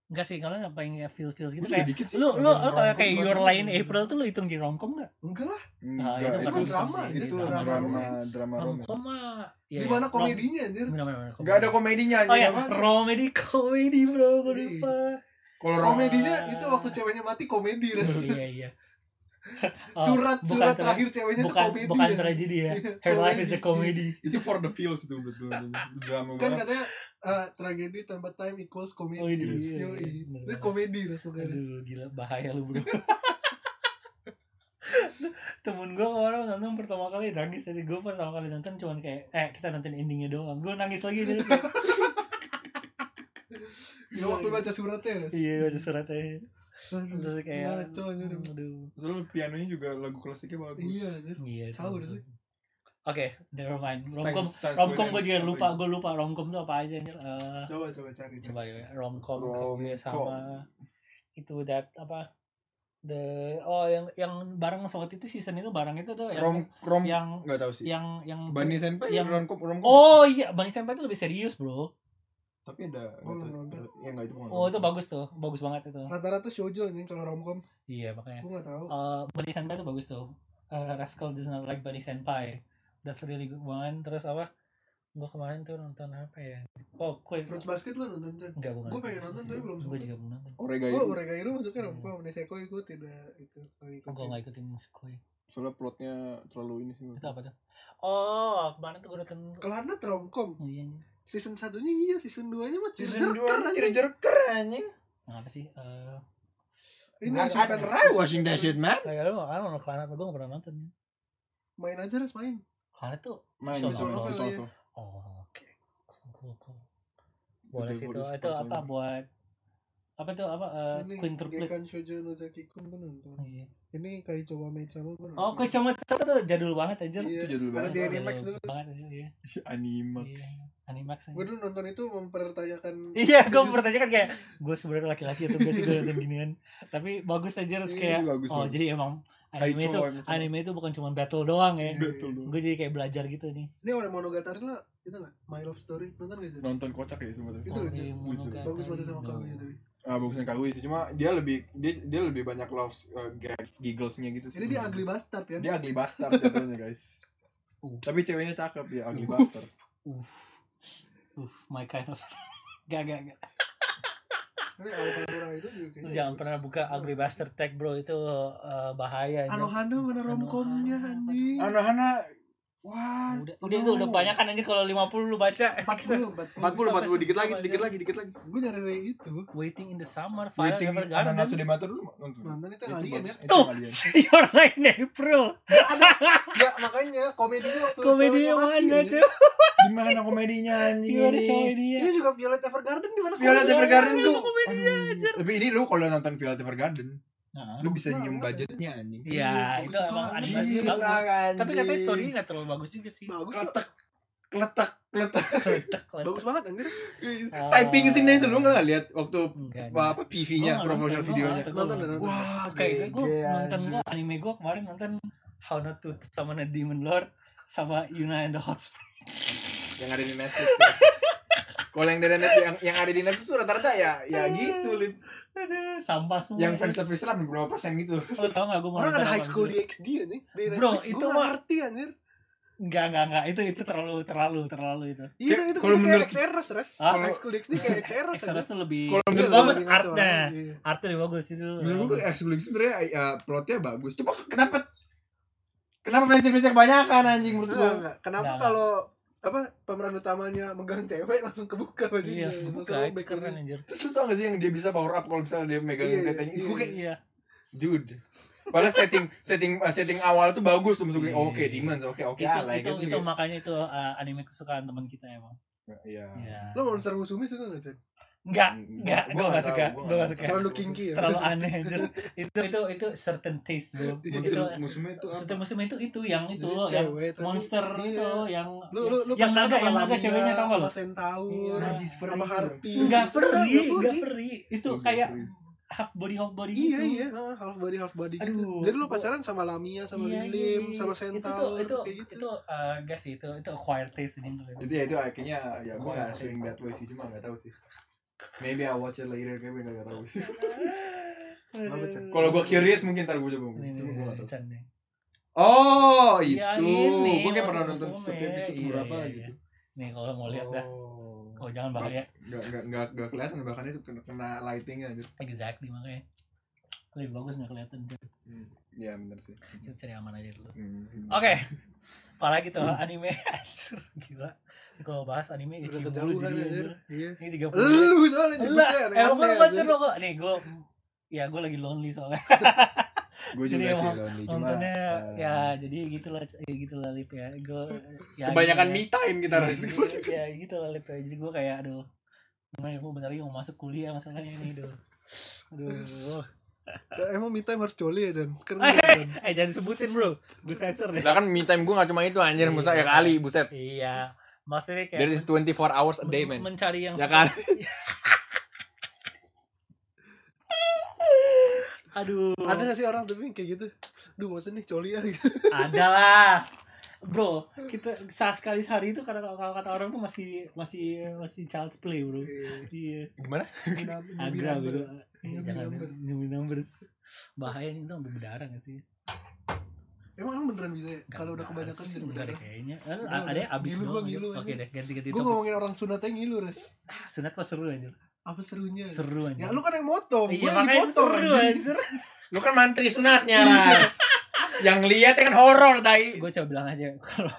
Enggak sih, kalau nggak paling ya feels-feels gitu juga kayak dikit sih. lu lu apa, romcom, kayak bukan Your in April tuh lu hitung di romcom nggak? Enggak lah. Enggak, itu itu, kan drama, itu itu drama, drama drama. Romcom ya, Di mana rom- komedinya anjir? Enggak ada komedinya Oh ya, komedi komedi bro, gue Iya. lupa. Kalau Komedinya itu waktu ceweknya mati komedi iya iya. Oh, Surat bukan surat terakhir ceweknya tuh bukan komedi. bukan ya. tragedi ya. Iya, Her life is a comedy. itu for the feels itu betul. Drama Kan katanya eh, tragedi tambah time equals komedi. Oh, iya, iya, Yoi. iya, Itu komedi rasanya. Aduh, gila bahaya lu bro. Temen gue kemarin nonton pertama kali nangis tadi gue pertama kali nonton cuman kayak eh kita nonton endingnya doang gue nangis lagi jadi kayak, Ya waktu baca suratnya ras. iya baca suratnya Aduh, terus kayak Ngaco aduh Soalnya pianonya juga lagu klasiknya bagus. Iya anjir. iya Tahu sih. Oke never mind romcom romcom gue juga lupa gue lupa romcom tuh apa aja anjir Eh, Coba coba cari. coba. ya romcom Romcom. Kaguya sama itu that apa the oh yang yang bareng sama itu season itu bareng itu tuh yang Rom rom yang enggak tahu sih. yang yang Bani Senpai yang- yang romcom romcom. oh iya bang senpai itu lebih serius bro Tapi ada Oh, nggak nonton. tahu. Ya enggak itu bukan oh itu bagus tuh bagus banget itu Rata-rata shoujo anjing kalau romcom. iya makanya Gue enggak tahu. uh, Bunny Senpai itu bagus tuh uh, Rascal does not like Bunny Senpai that's really good one terus apa gua kemarin tuh nonton apa ya oh kue Fruits Basket lo nonton Chan? enggak bukan Gua pengen nonton tapi belum gue juga belum nonton Oregai. Oh, Oregairu masuknya romcom. Neseko gue tidak itu. ikutin. gue nggak ikutin kue Soalnya plotnya terlalu ini sih. itu apa tuh oh kemarin tuh gue nonton Kelanat romcom. oh, iya Season satunya iya, season 2 nya mah Season tearjerker 2 anjing. apa sih eh Ini I, I suka try watching that shit, man. kayak lu kan nonton Klanat gue gak pernah nonton main aja res main. Klanat tuh Main Visual visual novel, novel. iya. oh oke cool cool cool boleh sih itu itu apa buat apa tuh apa eh, Ini quintuplet Gekan Shoujo Nozaki Kun gue nonton. Oh, iya. Ini Kaicho wa Meichama gue nonton. Oh, kue cuma satu tuh jadul banget anjir. Iya, Itu jadul ada banget. di Jadul Animax dulu. Banget anjir, iya. Animax. Iya. Animax. Gue dulu nonton itu mempertanyakan Iya, gue bertanya kan kayak gue sebenarnya laki-laki atau sih gue nonton ginian. Tapi bagus aja terus Iya, kayak bagus, oh bagus. jadi emang anime itu anime itu bukan cuma battle doang ya. Iya. Betul dong. Gue jadi kayak belajar gitu nih. Ini orang Monogatari lah, itu nggak? My Love Story nonton gak itu? Nonton kocak ya semua Itu Oh, lucu. iya, Monogatari. Bagus banget sama. Kaguya tapi. Ah, bagusnya Kaguya sih. Cuma dia lebih dia dia lebih banyak love uh, gags, gigglesnya gitu sih. Ini dia ugly bastard kan? Dia ugly bastard jatuhnya, guys. Uh. Tapi ceweknya cakep ya, ugly Uh. bastard. Uh, my kind of. gak gak gak. Ini Alpamura itu juga Lu kayaknya. Jangan pernah buka Ugly Bastard tag bro itu eh, bahaya. Anohana mana romcomnya Anohana. anjing? Anak-anak Wah, Udah, udah itu udah banyak kan anjir kalau 50 lu baca. 40 40. 40 40 dikit lagi, dikit aja. lagi, dikit lagi. Gue nyari dari itu. Waiting in the Summer, Final Waiting Evergarden. Ananas Sudemata dulu nonton. Nonton itu alien ya. Tuh. Your Line April. Ya makanya komedinya waktu Komedinya mana, cuy? Di mana komedinya anjing Gimana ini? komedinya? Ini juga Violet Evergarden di mana? Violet? Evergarden tuh. Tapi ini lu kalau nonton Violet Evergarden, Nah, lu bisa Nah, nyium nah. budgetnya anjing. Iya, bagus itu emang banget. animasi Gila, bagus. Tapi katanya anjing. story-nya gak terlalu bagus juga sih. Bagus. Letak letak Keletak, keletak. bagus banget anjir Ah. typing scene itu lu nggak lihat waktu Enggak, apa, apa PV-nya Gua nggak promotional gua videonya nonton nonton. nonton. wah Kayak gue nonton gue anime gue kemarin nonton How Not to sama a Demon Lord sama Yuna and the Hot Spring. yang ada di Netflix ya. kalau yang dari Netflix yang, yang ada di Netflix tuh rata-rata ya ya gitu Lip. Aduh, sampah semua. yang fans service lah berapa persen gitu Lo tau gak gue mau orang ada high school di XD anjing di Bro, Netflix. itu mah- ngerti anjir Enggak, enggak, enggak. Itu itu terlalu terlalu terlalu itu. Iya, Kayak- itu, kalau itu kayak menurut- XRS, Res. Ah, High School DxD kayak XRS. Exodus tuh lebih Kalau lebih menurut bagus artnya. iya. Artnya lebih bagus itu. menurut gue Explix sebenarnya ya, plotnya bagus coba kenapa kenapa fans service kebanyakan anjing menurut Enggak, gue. Kenapa kalau apa pemeran utamanya megang cewek langsung kebuka bajunya. Iya, Langsung buka back keren anjir. terus lu tau gak sih yang dia bisa power up kalau misalnya dia megang Iya, tetenya iya, gue kayak Iya. dude Padahal setting setting uh, setting awal tuh bagus tuh maksudnya Iya. oke demons oke oke itu, ah like itu, gitu itu makanya itu uh, anime kesukaan teman kita emang. iya Iya. Lo Monster Musume suka enggak, Chan? Enggak, Gua enggak, nggak gue gak suka, gua gue nggak gak suka. Terlalu kinky ya. Terlalu aneh anjir. itu itu itu certain taste bro. Iya, itu musuhnya itu certain musuh itu itu yang itu Jadi loh, yang cewek, tapi- monster iya. itu yang Lu lu lu yang naga yang naga ceweknya tau gak lo? Centaur, Iya. Najis sama free. Harpy. Enggak free, Enggak free. Itu Iya, kayak half body half body Iya gitu. iya, ah, half body half body gitu. Aduh, Jadi lu gua- pacaran sama Lamia, sama Iya, Lilim, iya, sama iya. Centaur, itu itu kayak gitu. itu uh, gas sih itu itu acquired taste ini itu ya itu akhirnya ya gue gak swing that way sih cuma gak tahu sih maybe I watch it later kayak gue gak tahu sih kalau gue curious mungkin ntar gue coba ini gue gak nih. oh Ya, itu ini, gue kayak pernah nonton setiap episode Iya, berapa iya, gitu Nih kalau mau lihat dah. Oh. Oh jangan bahaya. Gak, gak, gak, gak kelihatan bahkan itu kena, kena lightingnya aja Exactly makanya. Lebih bagus nggak kelihatan. Iya bener sih Kita cari aman aja dulu. Hmm. Oke. Apalagi tuh anime anjir gila. Kalau bahas anime Udah Ichigo kejauhan jadi. Iya. Ini 30 Lu soalnya nyebutnya emang gue baca lo kok. Nih gue ya gue lagi lonely soalnya. Gue Jadi juga sih lonely cuma eh, ya jadi gitu lah ya gitu lah lip ya. Gue ya, kebanyakan gitu me ya. time kita Iya, res gitu, ya gitu lah lip ya. Jadi gue kayak aduh gimana ya gue bentar lagi mau masuk kuliah masalahnya ini aduh. Aduh. Emang me time harus joli ya, Jan? Kan eh jangan disebutin bro. Gue sensor deh. Lah kan me time gue gak cuma itu anjir Musa ya kali buset. Iya maksudnya kayak There is 24 hours a day men- man mencari yang Ya kan? Aduh. Ada gak sih orang tapi kayak gitu? Duh, bosen nih coli ya. Gitu. ada lah. Bro kita saat sekali sehari itu kalau kalau kata orang tuh masih masih masih child's play bro. Iya. Gimana? agra bro. Nyumi jangan number. nyumi numbers. Bahaya nih tuh sampai berdarah gak sih Emang kan beneran bisa ya? Kalau udah kebanyakan sih beneran. kayaknya Eh, Udah, ada yang abis Ngilu doang gua, gitu. ngilu, oke deh ganti ganti Gue ngomongin orang sunatnya ngilu, Res. sunat pas seru aja Apa serunya? seru aja Ya lu kan yang motong, gue iya yang makanya itu dipotong seru anjir lu kan mantri sunatnya ras yang lihat kan horor tai gue coba bilang aja kalau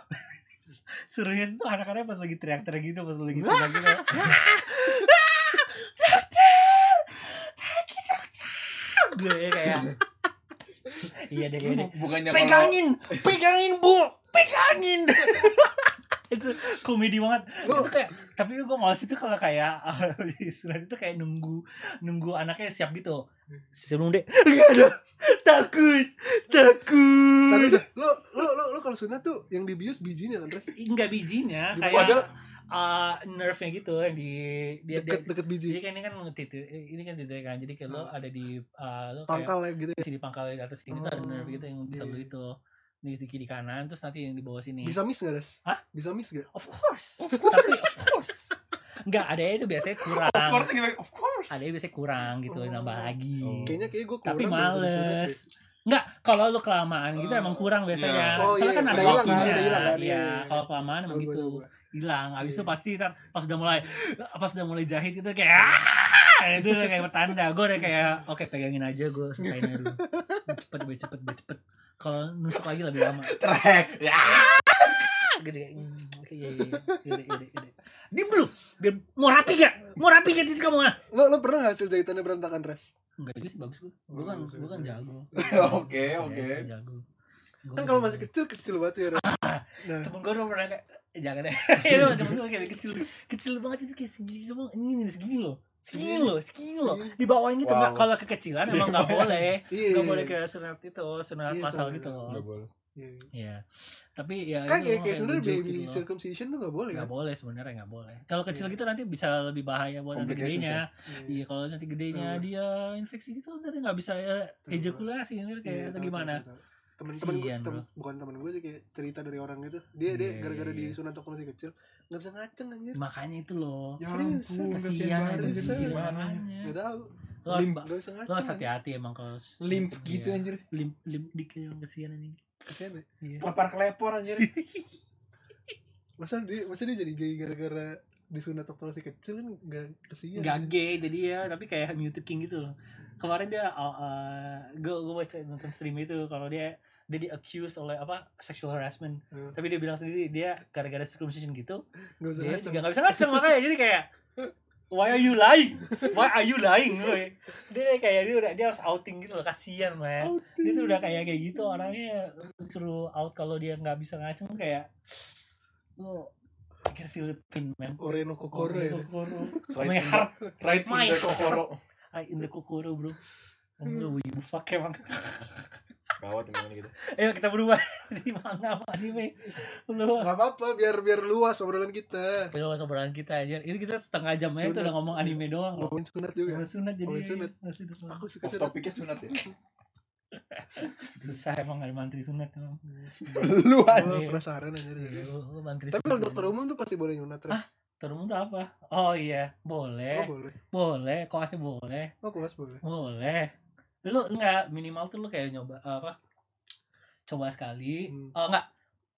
serunya tuh anak-anaknya pas lagi teriak-teriak gitu pas lagi sunat gitu gue kayak iya deh iya deh. Bukannya kalau pegangin pegangin bu. Pegangin. Itu komedi banget. Lu- itu kayak tapi gue males itu kalau kayak sunat itu kayak nunggu nunggu anaknya siap gitu. Sebelum dia enggak ada. Takut. Takut. Tapi udah, lu lu lu, lu kalau sunat tuh yang dibius bijinya kan, Res? enggak bijinya kayak padahal- uh, nerve-nya gitu yang di dia, dia, Deket deket biji. jadi kan ini kan titik ini kan titik kan jadi kayak lo ada di uh, lo kayak Pangkal ya gitu ya. sini pangkal di atas sini tuh ada Oh, nerve gitu yang bisa iya. lo itu di di kiri kanan terus nanti yang di bawah sini Bisa miss gak, Res? Hah? Bisa miss gak? of course tapi of course enggak ada itu biasanya kurang of course gimana? of course ada biasanya kurang gitu Oh. nambah lagi Oh. Kayaknya kayak gue kurang. tapi kalau males. Enggak, kalau lu kelamaan gitu Oh, emang kurang biasanya. iya. Oh, Soalnya iya, kan iya. ada waktunya. kan, Iya, iya, iya. kalau kelamaan emang gitu. gua. Hilang. Habis itu Iya. pasti ntar pas udah mulai pas udah mulai jahit itu kayak "Ah!" itu udah kayak pertanda. Gue udah kayak oke pegangin aja gue selesain aja dulu. Cepet, cepet, cepet, cepet, cepet. Kalau nusuk lagi lebih lama. trek ya Ah, gede. Hmm, Oke, iya, iya, iya. Gede, gede, gede. Diem dulu. Biar mau rapi gak? Mau rapi gak titik kamu ah? Lo lo pernah gak hasil jahitannya berantakan, Res? Enggak itu sih bagus gue. Gue kan, Bagus, gue kan jago. oke oke jago. Gua Kan kalau masih kecil kecil banget ya, Res. Nah, temen gue udah pernah kayak jangan deh itu gue kayak kecil kecil banget itu kayak segini semua ini nih segini loh segini loh segini loh dibawain gitu Wow. nggak kalau kekecilan emang nggak boleh iya. nggak iya, boleh iya. kayak sunat itu sunat Iya, masal gitu loh nggak boleh Iya. Iya. Tapi ya Kan kayak, kayak sebenarnya baby gitu loh. circumcision tuh nggak boleh kan? nggak boleh sebenarnya nggak boleh. Kalau kecil Iya. gitu nanti bisa lebih bahaya buat nanti gedenya. Iya. Iya kalau nanti gedenya dia infeksi gitu nanti nggak bisa eh, ejakulasi kan kayak Iya, atau tahu, gimana? tahu, tahu, tahu. Temen-temen gue, bro. bukan temen gue sih kayak cerita dari orang gitu. Dia dia Iya, gara-gara iya, di iya. sunat waktu masih kecil nggak bisa ngaceng anjir. Makanya itu loh. Ya Serius, Kasihan kasihan banget banget itu sih. gimana. makanya. Nggak tahu. Lo harus, Limp. Nggak bisa lo ngaceng. harus anjir. hati-hati emang kalau Limp Iya. gitu anjir. limp limp dik yang kesian ini. Kasihan ya. Iya. Lepar kelepor anjir. Masa dia masa dia jadi gay gara-gara disunat waktu masih kecil kan nggak kasihan. Gak gay jadi ya, tapi kayak muted king gitu. Kemarin dia uh, gue gue baca nonton stream itu kalau dia dia di accused oleh apa sexual harassment. Hmm. Tapi dia bilang sendiri dia gara-gara circumcision gitu bisa dia ngaceng. juga gak bisa ngaceng makanya jadi kayak Why are you lying? Why are you lying? Gue. Dia kayak dia udah dia harus outing gitu loh, kasihan man. Dia tuh udah kayak kayak gitu orangnya suruh out kalau dia nggak bisa ngaceng kayak lo pikir Filipin man. Oreno Kokoro ya. Kokoro. Right My in heart Right in My kokoro. I in the Kokoro bro. Lu wibu fuck emang. Gawat ini gitu. Ayo kita berubah di manga anime. Lu Gak apa-apa biar biar luas obrolan kita. Lu obrolan kita aja. Ini kita setengah jam aja tuh Sunat. udah ngomong anime doang. Ngomongin sunat juga. Ngomongin sunat jadi Ngomongin sunat. Masih sunat. Aku suka sunat. topiknya sunat ya. susah emang ada mantri sunat emang. Lu Gue Iya. penasaran aja. Tapi sunat. kalau dokter umum tuh pasti boleh nyunat terus. Ah, Dokter umum tuh apa? Oh iya, Oh boleh. boleh. Boleh, kok masih boleh. Oh kuas boleh. Boleh. Lu enggak minimal tuh lu kayak nyoba apa? Coba sekali. Hmm. Oh enggak.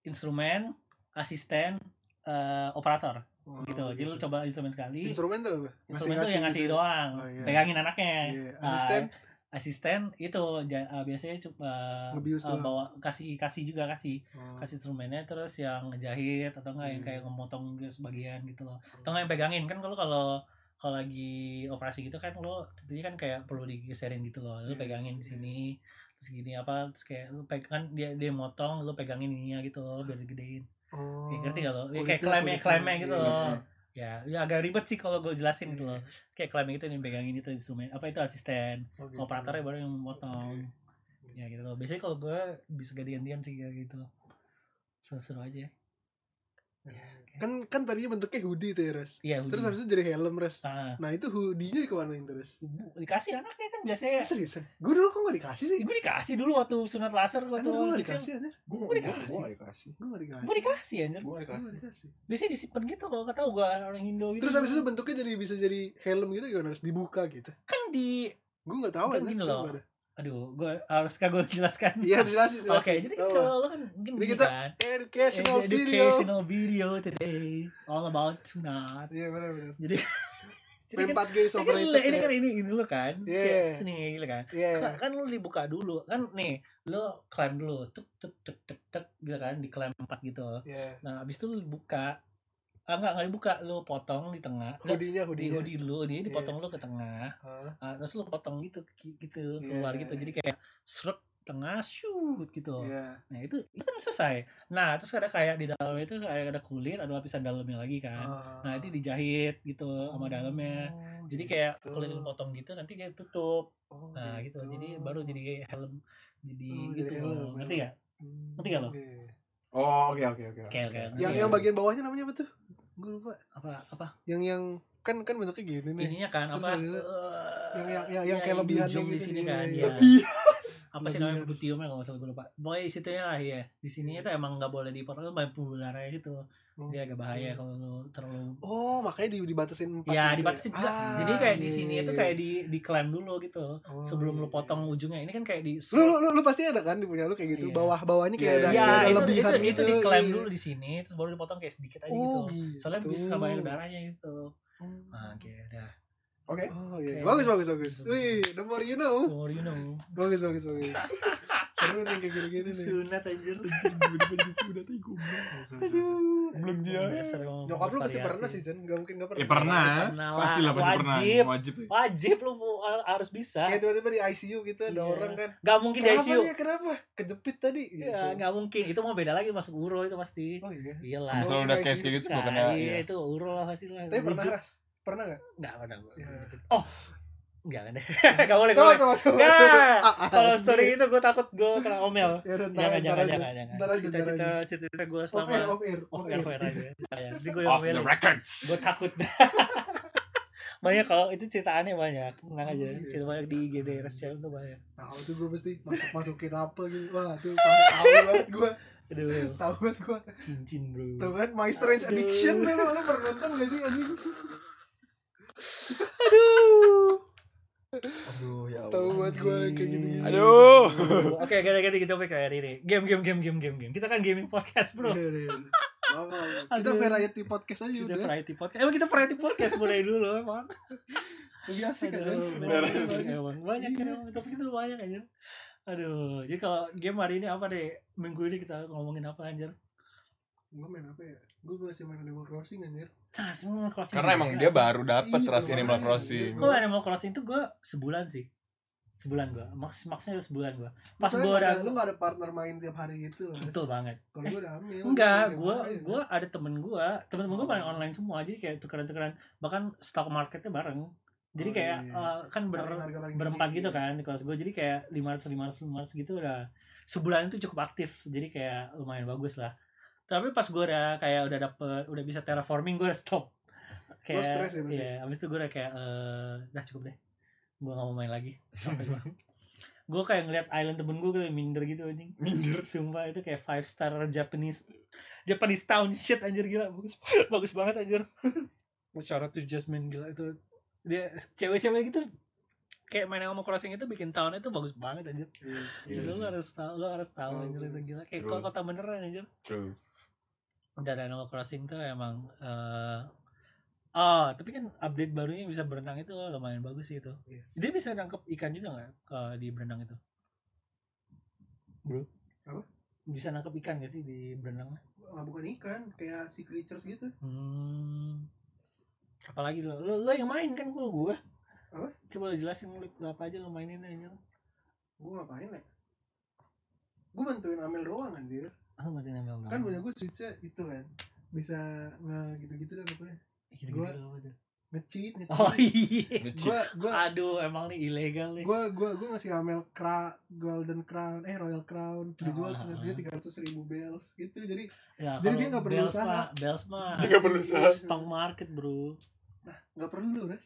Instrumen, asisten, eh, operator Oh, gitu. Jadi lu coba instrumen sekali. Instrumen tuh apa? Instrumen tuh yang ngasih gitu. doang. Oh, iya. Pegangin anaknya. Iya. Ah, Asisten asisten itu eh, biasanya coba Ngebius doang. bawa kasih kasih juga kasih Oh. kasih instrumennya terus yang ngejahit atau enggak yang Hmm. kayak ngemotong gitu sebagian gitu loh atau enggak yang pegangin kan kalau kalau kalau lagi operasi gitu kan lo tentunya kan kayak perlu digeserin gitu loh lo Iya. pegangin di sini terus gini apa terus kayak lo pegang dia dia motong lo pegangin ininya gitu loh biar digedein Oh. Kayak ngerti gak lo Ya, kayak klaimnya kulitnya. klaimnya gitu Iya. loh ya, ya agak ribet sih kalau gue jelasin gitu Iya. loh kayak klaimnya gitu yang pegangin itu instrumen apa itu asisten Oh, gitu. operatornya baru yang motong Iya. ya gitu loh biasanya kalau gue bisa ganti-gantian sih kayak gitu seru-seru aja ya, Kan kan tadinya bentuknya hoodie tuh ya, Res. iya Terus habis itu jadi helm, Res. Ah, Nah, itu hoodie-nya terus? Bu, dikasih anaknya kan biasanya Seriusan? Gue dulu kok gak dikasih sih? gue dikasih dulu waktu sunat laser gue Anjir, gue gak dikasih, anjir. Gue Gua dikasih. Gue dikasih. Gue gak dikasih. gue dikasih anjir Gue dikasih. gak dikasih. biasanya disimpan gitu kalau kata gue orang Indo gitu Terus habis itu bentuknya jadi bisa jadi helm gitu gimana? Harus dibuka gitu. kan di Gue gak tahu Kan anjir, gini sumpah loh. dah. Aduh gue harus kagak gue jelaskan Iya, jelasin, jelasin. oke jadi kan Oh. kalau lo kan mungkin Ini gini kita kan educational Edu- video. educational video today all about sunat Iya, benar benar. jadi jadi kan, P4G is ini kan, overrated. ini ya. kan ini ini dulu kan Iya. kayak sini gitu kan Iya, iya. kan, kan lu dibuka dulu kan nih lo klaim dulu tuk tuk tuk tuk tuk gitu kan di klaim empat gitu Iya. nah abis itu lu dibuka ah enggak enggak dibuka lu potong di tengah Hoodie-nya, di hoodie-nya. hoodie dulu dia dipotong lu ke tengah Hah? ah, terus lu potong gitu gitu Iya. keluar gitu jadi kayak srek tengah shoot gitu Iya. nah itu itu kan selesai nah terus ada kayak di dalamnya itu kayak ada kulit ada lapisan dalamnya lagi kan Ah. nah itu dijahit gitu sama dalamnya Oh, jadi kayak gitu. kulit lu potong gitu nanti dia tutup Oh, nah gitu jadi baru jadi helm jadi Oh, gitu jadi helm, ngerti gak ngerti gak lo? Iya. Oh, oke oke oke. Oke, oke. Yang Iya. yang bagian bawahnya namanya apa tuh? Gue lupa. apa apa Yang yang kan kan bentuknya gini nih. ininya kan Terus apa eh, yang- yang- yang- yang ya, kayak di lebihannya ujung di gitu, sini iya, kan iya. ya apa sih namanya Lebihan. butiumnya kalau nggak salah gue lupa pokoknya di situnya lah ya di sini itu emang nggak boleh dipotong itu banyak pembuluh gitu dia agak bahaya gitu. kalau lu terlalu Oh, makanya di, dibatasin empat ya gitu dibatasin juga Ah, jadi kayak di iya, sini iya, itu iya. kayak di di klaim dulu gitu Oh, sebelum iya, lu potong iya. ujungnya ini kan kayak di Lu, lu, lu, lu pasti ada kan di punya lu kayak gitu. Iya. Bawah bawahnya kayak Iya, ada, ya ada itu lebihan itu, gitu. itu diklaim iya. dulu di sini terus baru dipotong kayak sedikit aja Oh, gitu gitu. soalnya bisa banyak darahnya gitu Oh. nah oke dah Oke. Oh iya, Oke. bagus bagus bagus. Wih, the more you know. Or you know Bagus bagus bagus. Seru nih kayak gini-gini nih. sunat anjir Belum dia. Dasar emang Nyokap lu pasti pernah sih, Jan. Gak mungkin gak pernah. Ya pernah. pernah lah. Pastilah pasti pernah. Wajib. Wajib. ya. wajib lu harus bisa Kayak tiba-tiba di ICU gitu ada Iya. orang kan. Gak mungkin di Kenapa ICU dia? Kenapa? Kejepit tadi. Gitu. Ya, gak mungkin. Itu mau beda lagi masuk uro itu pasti. Oh iya. Iyalah. Kalau udah Iya, case kayak gitu Nah, bukan ya. iya, itu uro lah pasti lah. Tapi pernah ras. Pernah gak? Nggak pernah gua. Iya. Oh, Enggak kan deh. Enggak boleh, Coba boleh. coba coba. Enggak. Ah, ah, Kalau story itu gue takut gue kena omel. Ya Jangan, jangan, aja. jangan, jangan. Cita-cita, aja. cita-cita gue Off air, selama off air, off air, off air aja. Jadi gue Off the records. Gue takut. banyak kalau itu cerita aneh banyak. Tenang aja. Iya. Cerita banyak di IGD RSCM tuh banyak. Tahu tuh gue pasti masuk masukin apa gitu. Wah, tuh tahu banget gue. Aduh, Tahu banget gue. cincin bro. Tuh kan My Strange Aduh. Addiction tuh lu, lu pernah nonton gak sih anjing? Aduh. Aduh, ya Tahu banget gue kayak gitu gitu. Aduh. Oke, ganti-ganti kita topik kayak ini. Game, game, game, game, game, game. Kita kan gaming podcast, bro. Iya, iya. Kita variety podcast aja Kita udah. variety podcast. Emang kita variety podcast mulai dulu emang. Lebih asik kan. Banyak, emang. banyak Iya. emang. Topik itu banyak aja. Aduh, jadi kalau game hari ini apa deh? Minggu ini kita ngomongin apa anjir? Gue main apa ya? Gue masih main Animal Crossing anjir. Nah, crossing. Karena emang dia baru dapet Iya, ras baru Animal. Crossing. Kalau Animal Crossing itu gue sebulan sih. Sebulan gue. Max maksnya sebulan gue. Pas Maksudnya gue ada- lu gak ada partner main tiap hari gitu betul banget. Kalau Eh, gue udah hamil. Enggak, gue hari, gue ada temen gue, temen-temen gue Oh. main online semua, jadi kayak tukeran-tukeran, bahkan stock marketnya bareng. Jadi Oh, kayak iya. eh, kan ber, berempat gitu iya. kan di kelas gue, jadi kayak 500 500 500 gitu udah sebulan itu cukup aktif, jadi kayak lumayan bagus lah. Tapi pas gue udah kayak udah dapet, udah bisa terraforming gue udah stop. Kayak, stres ya pasti? Iya, abis itu gue udah kayak, eh, dah cukup deh, gue gak mau main lagi. gue kayak ngeliat island temen gue kayak minder gitu anjing Minder. Sumpah itu kayak five star Japanese Japanese town shit anjir gila bagus bagus banget anjir. Out to Jasmine gila itu dia cewek-cewek gitu kayak main Animal Crossing itu bikin town itu bagus banget anjir. Iya, Iya Lu sih. harus tahu, lu harus tahu Tahu, anjir itu gila kayak True. kota beneran anjir. True. Dan Animal Crossing tuh emang eh Oh, tapi kan update barunya bisa berenang itu lumayan bagus sih itu. Iya. Dia bisa nangkep ikan juga nggak kalau di berenang itu? Bro? Apa? Bisa nangkep ikan gak sih di berenang? Ah, bukan ikan, kayak sea creatures gitu. Hmm. Apalagi lo, lo, lo yang main kan gua gua. Apa? Coba lo jelasin lo apa aja lo mainin aja. Gue ngapain ya? Gue bantuin Amel doang anjir. Ah, mati nempel Kan punya gue switchnya itu kan. Bisa nge gitu-gitu dah pokoknya. gitu gua- apa tuh? Nge-cheat, nge-cheat. Oh iya. Gue gue Aduh, emang nih ilegal nih. gue gue gue ngasih Amel kra golden crown eh royal crown dijual Ah. satunya tiga ratus ribu bells gitu jadi Ya, Jadi dia nggak perlu Bells usaha. mah- Bells mah. Dia nggak perlu usaha. Stock market, Bro. nggak perlu res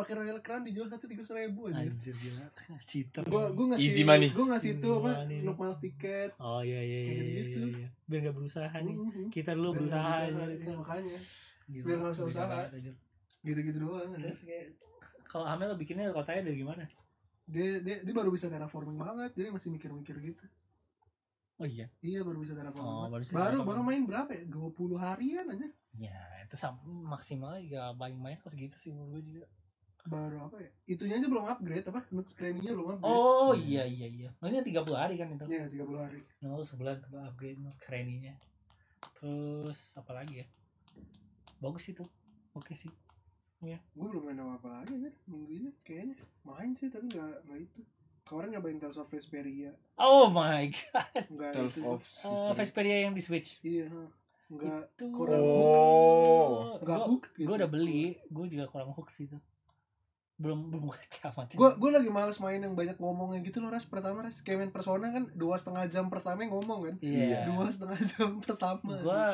pakai royal crown dijual satu tiga ribu aja Anjir gila. Cheater. gue gue ngasih Easy money. gue ngasih itu apa nuk miles tiket Oh iya iya iya Kayak gitu. iya, iya. Biar gak berusaha nih. Mhm. Kita dulu Biar berusaha berusaha, itu makanya Gila, biar nggak usah usaha. gitu-gitu doang aja. Terus kayak kalau Amel bikinnya kotanya dari gimana? dia dia dia baru bisa terraforming banget jadi masih mikir-mikir gitu Oh iya. iya baru bisa terraforming Oh, baru baru bisa baru, terraforming. main berapa ya 20 harian aja Ya, itu sam- maksimal ya paling banyak pas gitu sih menurut gue juga. Baru apa ya itunya aja belum upgrade apa nuk screeningnya belum upgrade Oh iya iya iya. Nah, ini 30 hari kan itu. iya 30 hari Nah, lu sebulan ke upgrade no, kereninya. Terus apa lagi ya? Bagus itu. Oke sih. gue belum main apa apa lagi aja minggu ini kayaknya main sih tapi nggak nggak itu kemarin nyobain Tales of Vesperia Oh my god. nggak Tales itu of Uh, Vesperia yang di Switch. iya ha. nggak Itu. kurang Oh. nggak Gua- hook gitu Gue udah beli, gue juga kurang hook sih itu. Belum belum gue tamat. gue gue lagi males main yang banyak ngomongnya gitu loh res pertama res kayak main persona kan dua setengah jam pertama yang ngomong kan Iya. dua setengah jam pertama Gue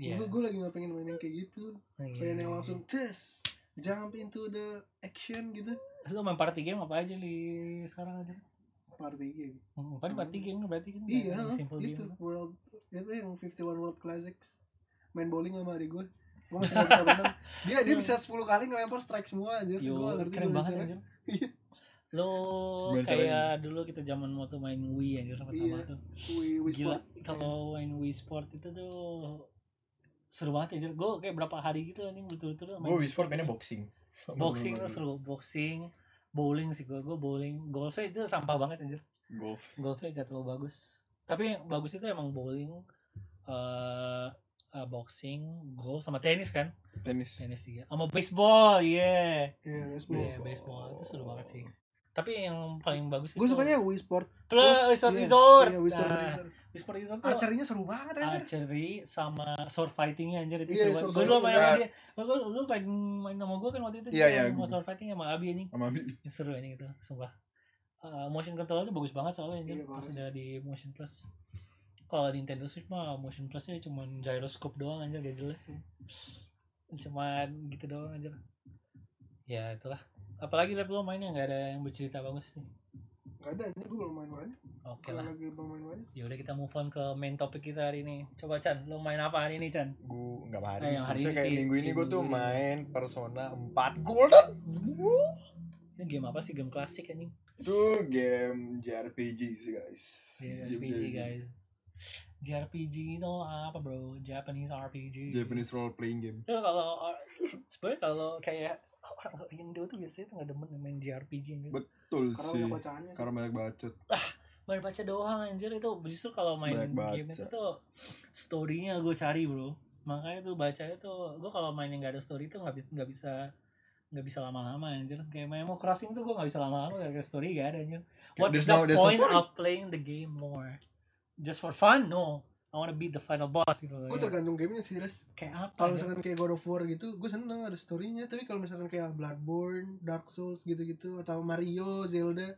Iya. gue gue lagi nggak pengen main yang kayak gitu Iya. pengen yang langsung tes jump into the action gitu Lu main party game apa aja li sekarang aja? party game Hmm, paling party game berarti kan iya itu game. world itu yang 51 world classics main bowling sama adik gue gue masih gak bisa menang dia dia bisa 10 kali ngelempar strike semua aja gue ngerti keren banget anjir. Iya. Lo Gimana kayak dulu kita zaman mau tuh main Wii anjir pertama Iya. tuh. Wii, Wii Gila, kalau main Wii Sport itu tuh seru banget anjir. Gue kayak berapa hari gitu anjing betul-betul main Gue Wii Sport mainnya boxing. boxing tuh seru, boxing, bowling sih gue. Gue bowling, golfnya itu sampah banget anjir. Golf. Golfnya gak terlalu bagus. Tapi yang bagus itu emang bowling, eh eh, boxing, golf sama tenis kan? Tenis. Tenis sih. Sama baseball, iya. Iya, baseball. Iya, baseball itu seru banget sih. tapi yang paling bagus gue sukanya Wii Sport plus Sword iya. Resort iya, Wii Sport Nah, Resort Wii Sport Resort tuh archery-nya seru banget ya archery sama sword fightingnya anjir itu Iya, seru sword gue dulu main sama fighting. dia gue lu main main sama gue kan waktu itu Iya, iya, mau gua- sword fighting sama Abi anjing Sama Bi. Ya, seru ini gitu sumpah Eh, motion control itu bagus banget soalnya anjir Iya, pas bagus. udah di motion plus kalau Nintendo Switch mah motion plusnya cuma gyroscope doang anjir gak jelas sih. Cuman gitu doang anjir. Ya itulah. Apalagi lah belum mainnya nggak ada yang bercerita bagus nih. Gak ada, ini gue belum main banyak. Oke Kalau lah. lagi belum main banyak. Ya udah kita move on ke main topik kita hari ini. Coba Chan lo main apa hari ini Chan? Gue nggak hari ini. yang hari ini kayak sih, minggu ini gue tuh ini. main Persona 4 Golden. ini game apa sih? Game klasik anjing. Itu game JRPG sih guys. JRPG. guys JRPG itu apa bro Japanese RPG Japanese role playing game. Ya, kalau sebenarnya kalau kayak orang Indo tuh biasanya tuh nggak demen main JRPG gitu. Betul Karena sih. banyak bacaannya sih Karena banyak bacot. Main baca doang anjir itu justru kalau main Banyak game baca. itu tuh storynya gue cari bro makanya tuh bacanya tuh gue kalau main yang gak ada story tuh nggak bi- nggak bisa nggak bisa lama-lama anjir kayak main mau crossing tuh gue nggak bisa lama-lama gara story gak ada anjir what's There's the no- no point story. of playing the game more just for fun? No. I wanna beat the final boss gitu Gue tergantung gamenya sih Res. Kayak apa Kalau ya? misalkan kayak God of War gitu Gue seneng ada storynya. Tapi kalau misalkan kayak Bloodborne, Dark Souls gitu-gitu Atau Mario, Zelda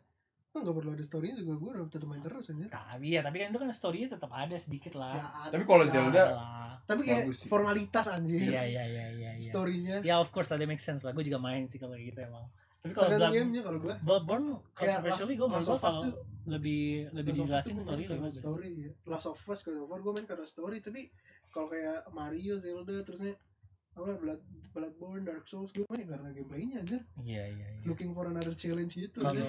Gue gak perlu ada storynya juga. Gue udah tetep main terus aja tapi ya tapi kan itu kan storynya tetap ada sedikit lah. Ya, Tapi kalau. Zelda lah. Tapi kayak bagus sih. formalitas anjir. Iya iya iya iya iya. Storynya. Ya of course tadi make sense lah. Gue juga main sih kalau gitu emang tapi kalau Tergantung Blood, gamenya kalau gue Bloodborne Kayak controversially Last- gue Us kalau tuh lebih lebih Last of Us dijelasin story lebih bagus. story ya. Last of Us God of War gue main karena story Tapi kalau kayak Mario, Zelda Terusnya apa Blood, Bloodborne, Dark Souls Gue main karena gameplaynya aja iya iya iya. Looking for another challenge gitu kalau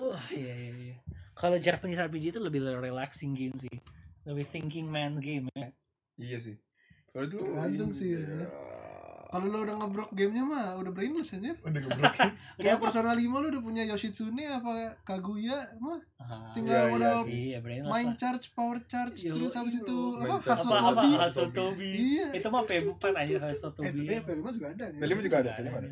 wah iya iya iya. Kalau Japanese RPG itu lebih relaxing game sih. Lebih thinking man game ya. Iya sih. Kalau itu Tergantung sih, ya. Kalau lo udah ngebrok gamenya mah udah brainless aja Udah gebrek. Kayak Persona 5 lo udah punya Yoshitsune apa Kaguya mah Ah, tinggal iya, modal iya sih. iya main lah. charge, power charge, Iya, terus habis iya. itu apa charge. apa apa Hatsutobi. Hatsutobi Iya. itu mah P4 aja Eh, Hatsutobi tapi P5 juga ada. ya. P5 juga ada, Nggak P5 ada.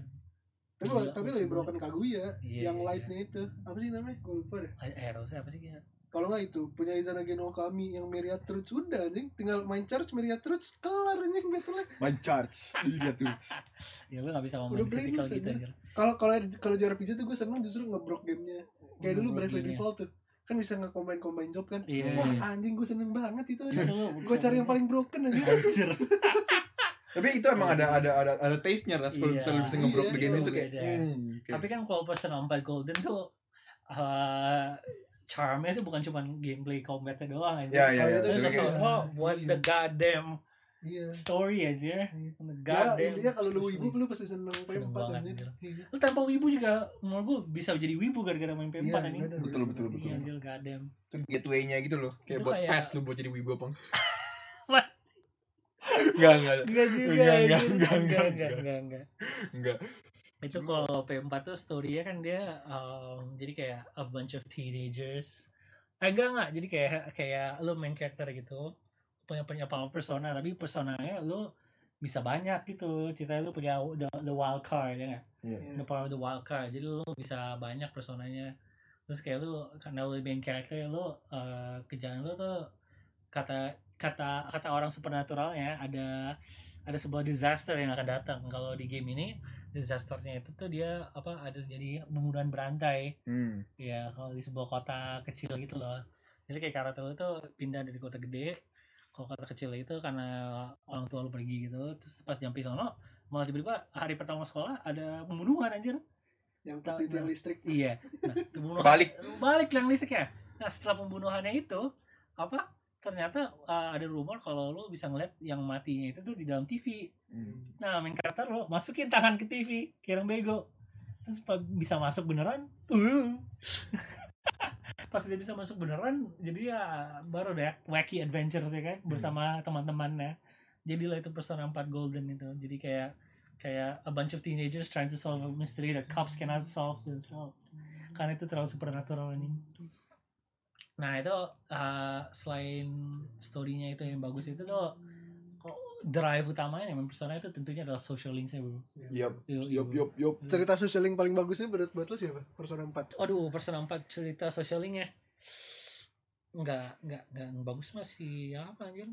Tapi Gila, tapi lebih broken Kaguya yang lightnya itu. Apa sih namanya? Gue lupa deh. Hero apa sih ya Kalau nggak itu punya Izanagi no Kami yang Myriad Truth sudah anjing tinggal main charge Myriad Truth kelar anjing battle Main charge. Iya tuh. ya lu gak bisa Udah ngomongin critical gitu Kalau kalau kalau JRPG tuh gue seneng justru ngebrok gamenya. Kayak dulu Bravely. Default tuh. Kan bisa nge-combine combine job kan. Iya, Wah, iya. anjing gue seneng banget itu lu gue cari yang paling broken aja. Tapi itu emang ada ada ada ada taste-nya Ras kalau Iya. misalnya bisa ngebrok Iya, the game iya, itu kayak hmm, kayak- Tapi kan kalau Persona 4 Golden tuh uh, charmnya itu bukan cuma gameplay combatnya doang aja. Ya, ya, Kalau ya. itu kesel, kayak- oh, buat the goddamn Iya. story aja. Iya. The Ya, goddamn. intinya kalau lu wibu lu pasti seneng Seneng P4 banget, anjir. Iya. Lu tanpa wibu juga menurut gue bisa jadi wibu gara-gara main P4 Iya, ini. Betul, betul, betul. Iya, anjir goddamn. itu gateway-nya gitu loh. Kayak Itu buat kayak- pass lu buat jadi wibu apa. Mas, Enggak, enggak. enggak juga. Enggak, anjir. enggak, enggak, enggak, enggak, enggak, Itu kalau P4 tuh story-nya kan dia um, jadi kayak a bunch of teenagers. Eh, enggak enggak, jadi kayak kayak lu main karakter gitu. Punya punya power persona, tapi personanya lu bisa banyak gitu. Ceritanya lu punya the, the wild card ya nggak? Iya. The power of the wild card. Jadi lu bisa banyak personanya. Terus kayak lu karena lu main karakter lu uh, kerjaan lu tuh kata kata kata orang supernaturalnya ada ada sebuah disaster yang akan datang. Kalau di game ini disasternya itu tuh dia apa ada jadi pembunuhan berantai Hmm. ya kalau di sebuah kota kecil gitu loh jadi kayak karakter lu tuh pindah dari kota gede ke kota kecil itu karena orang tua lu pergi gitu terus pas nyampe sono malah tiba-tiba hari pertama sekolah ada pembunuhan anjir Yang Nah, tiang nah. listrik. iya nah pembunuhan Kebalik. balik yang listriknya nah setelah pembunuhannya itu apa ternyata uh, ada rumor kalau lu bisa ngeliat yang matinya itu tuh di dalam TV Hmm. Nah, main karakter lo masukin tangan ke TV, kayak orang bego. Terus bisa masuk beneran. Uh. Pas dia bisa masuk beneran, jadi ya baru deh wacky adventures ya kan bersama teman-temannya. Jadilah itu Persona 4 Golden itu. Jadi kayak kayak a bunch of teenagers trying to solve a mystery that cops cannot solve themselves. Karena itu terlalu supernatural ini. Nah itu uh, selain storynya itu yang bagus itu tuh kok drive utamanya main persona itu tentunya adalah social links-nya bro. Yup, yup, yup, yup. cerita social link paling bagusnya menurut buat lu siapa Persona 4 Aduh, Persona 4 cerita social link-nya. Enggak, enggak, enggak bagus masih apa anjir?